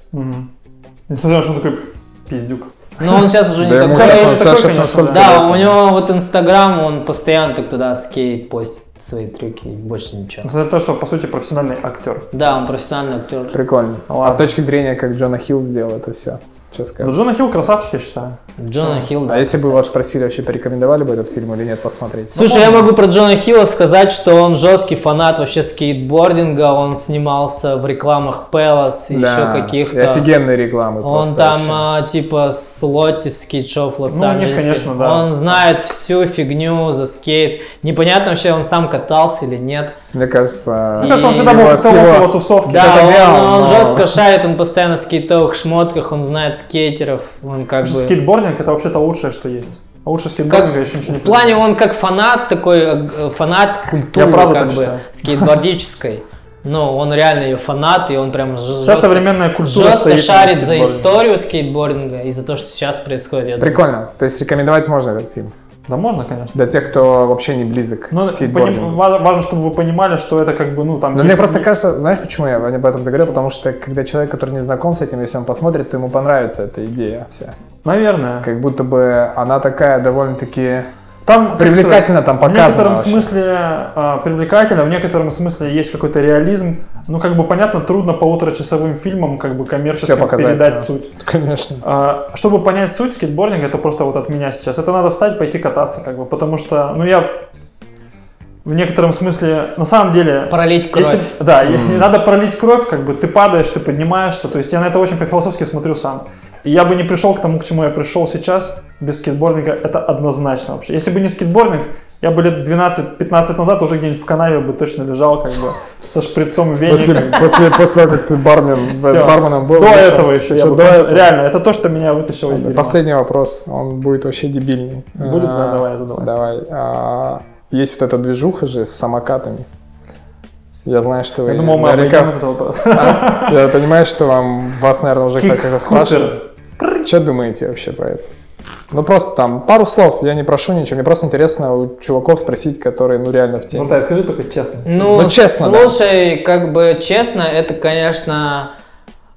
Несмотря на то, что он такой пиздюк. Но он сейчас уже не такой. Сейчас он да. У него вот Инстаграм, он постоянно так туда скейт постит свои трюки, и больше ничего. На то, что, по сути, профессиональный актер. Да, он профессиональный актер. Прикольно. А с точки зрения, как Джона Хилл сделал это все? Что Ну, скажешь? Джона Хилл красавчик, я считаю. Джона Хилл, да. А если бы вас спросили, вообще порекомендовали бы этот фильм или нет посмотреть? Слушай, я могу про Джона Хилла сказать, что он жесткий фанат вообще скейтбординга, он снимался в рекламах Palace и Да, еще и каких-то. офигенные рекламы Он там вообще. а, типа с Lottie's skateshop в Ну, у них, Лос-Анджелесе. конечно, да. Он знает всю фигню за скейт. Непонятно вообще, он сам катался или нет. Мне кажется... Мне кажется, он всегда был с его- около тусовки. Да, он, делал, он но- жестко шарит, он постоянно в скейтовых шмотках, он знает скейтеров, он как бы... Скейтбординг это вообще-то лучшее, что есть. А лучше Как, скейтбординга еще ничего не в плане он как фанат такой, э, фанат культуры Я правда как бы считаю. скейтбордической. Ну, он реально ее фанат, и он прям ж- Вся современная культура жестко шарит за историю скейтбординга и за то, что сейчас происходит. Прикольно. То есть рекомендовать можно этот фильм? Да можно, конечно. Для тех, кто вообще не близок Но к скейтбордингу. поним- ва- важно, чтобы вы понимали, что это как бы, ну, там... Но не- мне просто кажется, знаешь, почему я об этом заговорил? Потому что когда человек, который не знаком с этим, если он посмотрит, то ему понравится эта идея вся. Наверное. Как будто бы она такая довольно-таки... Там, Привлекательно там В показано некотором вообще. смысле а, привлекательно, в некотором смысле есть какой-то реализм. Ну, как бы понятно, трудно полуторачасовым фильмом как бы коммерческим передать да. суть. Конечно. А, чтобы понять суть скейтбординга, это просто вот от меня сейчас. Это надо встать, пойти кататься, как бы, потому что, ну, я в некотором смысле, на самом деле, Пролить кровь. если, да, и надо пролить кровь, как бы ты падаешь, ты поднимаешься, то есть я на это очень по-философски смотрю сам. И я бы не пришел к тому, к чему я пришел сейчас, без скейтбординга, это однозначно вообще. Если бы не скейтбординг, я бы лет 12-15 назад уже где-нибудь в канаве бы точно лежал, как бы, со шприцом в вене. После, после, после того, как ты бармен, Всё. барменом был. До вышел, этого еще я что бы до кон- этого. Реально, это то, что меня вытащило из дерьма. Последний вопрос, он будет вообще дебильный. Будет? Да, А, давай, задавай. Давай. А, Есть вот эта движуха же с самокатами. Я знаю, что вы... Я думал, мы наверняка- этот вопрос. Я понимаю, что вам, вас, наверное, уже как-то спрашивают. Что думаете вообще про это? Ну, просто там пару слов, я не прошу ничего, мне просто интересно у чуваков спросить, которые, ну, реально в теме. Нуртай, скажи только честно. Ну, Ну, честно, да. слушай, как бы честно, это, конечно,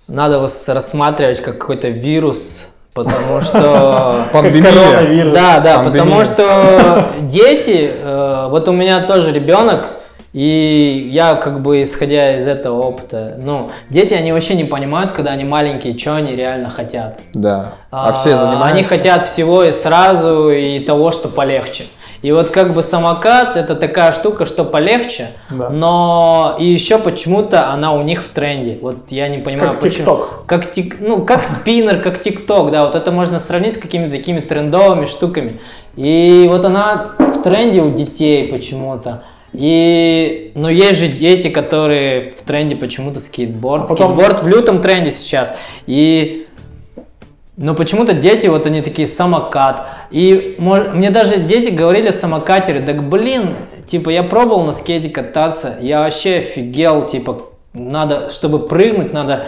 надо вас рассматривать как какой-то вирус, потому что... Пандемия. коронавирус. Да, да, потому что дети, э, вот у меня тоже ребенок, и я как бы исходя из этого опыта, ну, дети, они вообще не понимают, когда они маленькие, что они реально хотят. Да. А, все занимаются? Они хотят всего и сразу, и того, что полегче. И вот как бы самокат это такая штука, что полегче, Да. но и еще почему-то она у них в тренде. Вот я не понимаю, Как почему. TikTok. Как тик, ну как спиннер, как ТикТок, да, вот это можно сравнить с какими-то такими трендовыми штуками. И вот она в тренде у детей почему-то. И, но есть же дети, которые в тренде почему-то скейтборд. А потом- Скейтборд в лютом тренде сейчас. И но почему-то дети, вот они такие, самокат. И мо- мне даже дети говорили самокатеры, так блин, типа я пробовал на скейте кататься, я вообще офигел, типа надо, чтобы прыгнуть, надо,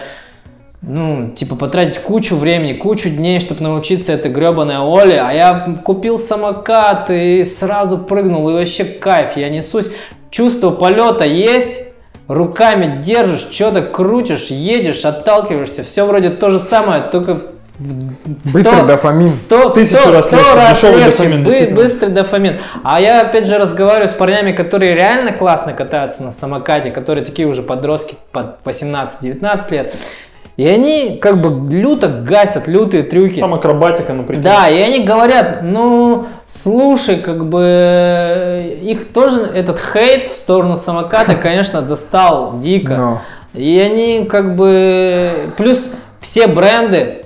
ну, типа потратить кучу времени, кучу дней, чтобы научиться этой гребаной ollie, а я купил самокат и сразу прыгнул, и вообще кайф, я несусь, чувство полета есть, руками держишь, что-то крутишь, едешь, отталкиваешься, все вроде то же самое, только в Быстрый сто- дофамин. Сто, Тысячу сто- раз сто легче, раз дешевый легче, дофамин, бы- быстрый дофамин. А я опять же разговариваю с парнями, которые реально классно катаются на самокате, которые такие уже подростки под 18-19 лет. И они как бы люто гасят лютые трюки. Там акробатика, ну прикинь. Да, и они говорят, ну, слушай, как бы их тоже этот хейт в сторону самоката, конечно, достал дико. Ну. И они как бы... Плюс все бренды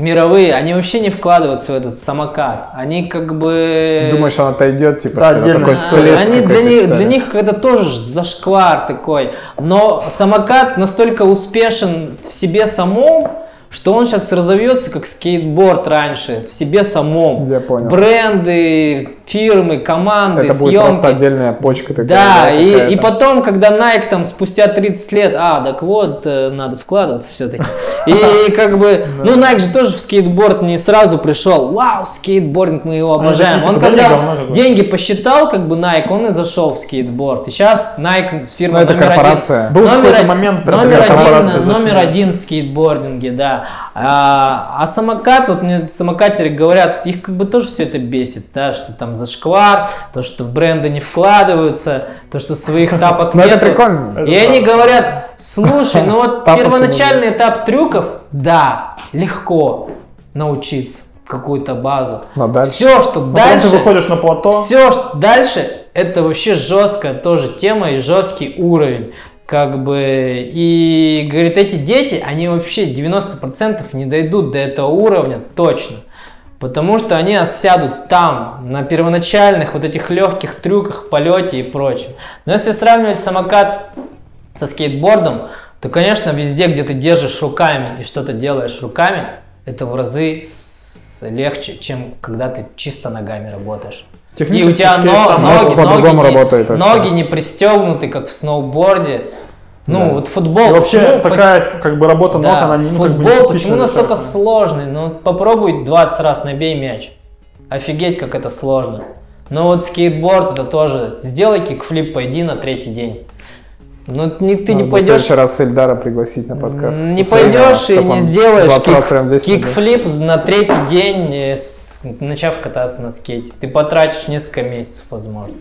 мировые, они вообще не вкладываются в этот самокат. Они как бы... Думаешь, он отойдет, типа, Да, отдельно. такой всплеск Они для них, для них это тоже зашквар такой. Но самокат настолько успешен в себе самом, что он сейчас разовьется как скейтборд раньше, в себе самом. Я понял. Бренды, фирмы, команды, Это будет съемки. просто отдельная почка такая. Да, и, и потом, когда Nike там спустя 30 лет, а, так вот, э, надо вкладываться все-таки. И как бы, ну, Nike же тоже в скейтборд не сразу пришел, вау, скейтбординг, мы его обожаем. Он типа, не, когда деньги посчитал, как бы Nike, он и зашел в скейтборд. И сейчас Nike фирма Ну, это номер корпорация. один. Был Номер какой-то момент, один, корпорация номер один в скейтбординге, да. А, а самокат, вот мне самокатеры говорят, их как бы тоже все это бесит, да, что там зашквар, то, что в бренды не вкладываются, то, что своих тапок Ну, это прикольно. И они говорят, слушай, ну вот первоначальный этап трюков, да, легко. научиться, какую-то базу. Но дальше... Все, что Потом дальше... ты выходишь на плато. Все, что дальше, это вообще жесткая тоже тема и жесткий уровень. Как бы, и говорит, эти дети, они вообще 90% не дойдут до этого уровня точно. Потому что они сядут там, на первоначальных вот этих легких трюках, полете и прочем. Но если сравнивать самокат со скейтбордом, то, конечно, везде, где ты держишь руками и что-то делаешь руками, это в разы легче, чем когда ты чисто ногами работаешь. И у Технически тебя но- ноги, по-другому работает ноги не пристегнуты, как в сноуборде. Ну, Да. вот футбол. И вообще почему- такая как бы работа ног, да, она не, ну, как бы футбол нетипичная почему настолько человека. сложный? Ну, попробуй 20 раз набей мяч. Офигеть, как это сложно. Но вот скейтборд это тоже. Сделай кикфлип, пойди на третий день. Ну, не, ты не Надо в пойдешь следующий раз Эльдара пригласить на подкаст. не Пусть пойдешь и не сделаешь 20 раз кик- кикфлип на третий день, э, с- начав кататься на скейте. Ты потратишь несколько месяцев, возможно.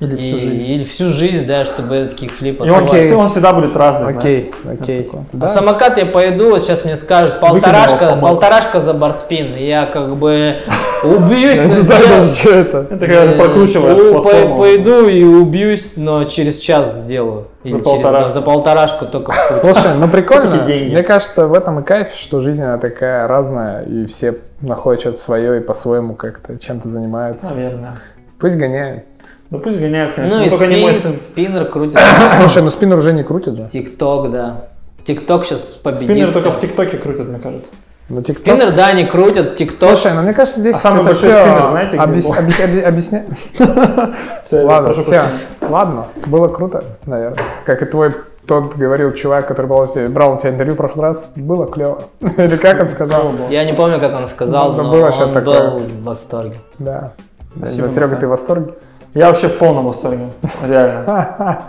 Или всю И- жизнь. Или всю жизнь, да, чтобы этот кикфлип И он, Окей. все- он всегда будет разный. знаешь. Окей, окей. такое. А Да. самокат я пойду, вот сейчас мне скажут, полторашка, полторашка за барспин. Я как бы убьюсь. Я не знаю даже, что это. Это когда ты Э, прокручиваешь Пойду и убьюсь, но через час сделаю. За полторашку. да, за полторашку только. Слушай, ну прикольно. Мне кажется, в этом и кайф, что жизнь она такая разная, и все находят что-то свое и по-своему как-то чем-то занимаются. Наверное. Пусть гоняют. Да пусть гоняют, конечно. Ну но и только не мой сын. спиннер крутит. Слушай, ну спин уже не крутит же. Тикток, да. Тикток сейчас победит. Спиннер только в ТикТоке крутят, мне кажется. Ну, TikTok- Спиннер, да, они крутят. Тикток. Слушай, ну мне кажется, здесь А самый это большой все спиннер, знаете, объяс- объяс- объяс- объясня- Всё, я Ладно, все. прощения. Ладно, было круто, наверное. Как и твой тот говорил чувак, который брал у тебя, брал у тебя интервью в прошлый раз, было клево. Или как он сказал? Я не помню, как он сказал, Ну, но было что-то он такое. был в восторге. Да. Спасибо, Серега, ты в восторге? Я вообще в полном восторге. Реально.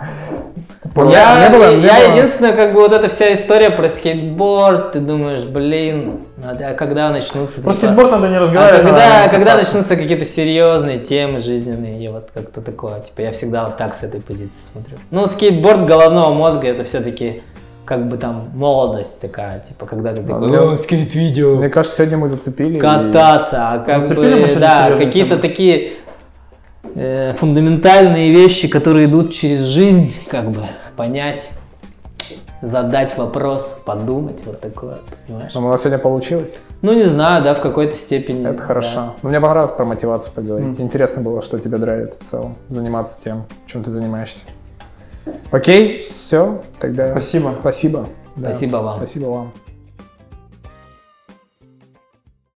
Я, Не было- не я было- единственное, как бы вот эта вся история про скейтборд, ты думаешь, блин, а да, когда начнутся... Про типа, скейтборд надо не а разговаривать. когда, надо когда начнутся какие-то серьезные темы жизненные, я вот как-то такое, типа, я всегда вот так с этой позиции смотрю. Ну, скейтборд головного мозга, это все-таки как бы там молодость такая, типа, когда ты такой, «О, скейт-видео, Мне кажется, сегодня мы зацепили. и- кататься, а как Зацепили бы, да, какие-то темы. такие э, фундаментальные вещи, которые идут через жизнь, как бы понять, задать вопрос, подумать, вот такое, понимаешь? Но у нас сегодня получилось. Ну, не знаю, да, в какой-то степени. Это да. хорошо. Но мне понравилось про мотивацию поговорить. Интересно было, что тебя драйвит в целом. Заниматься тем, чем ты занимаешься. Окей, все, тогда Спасибо. спасибо. Да. Спасибо вам. Спасибо вам.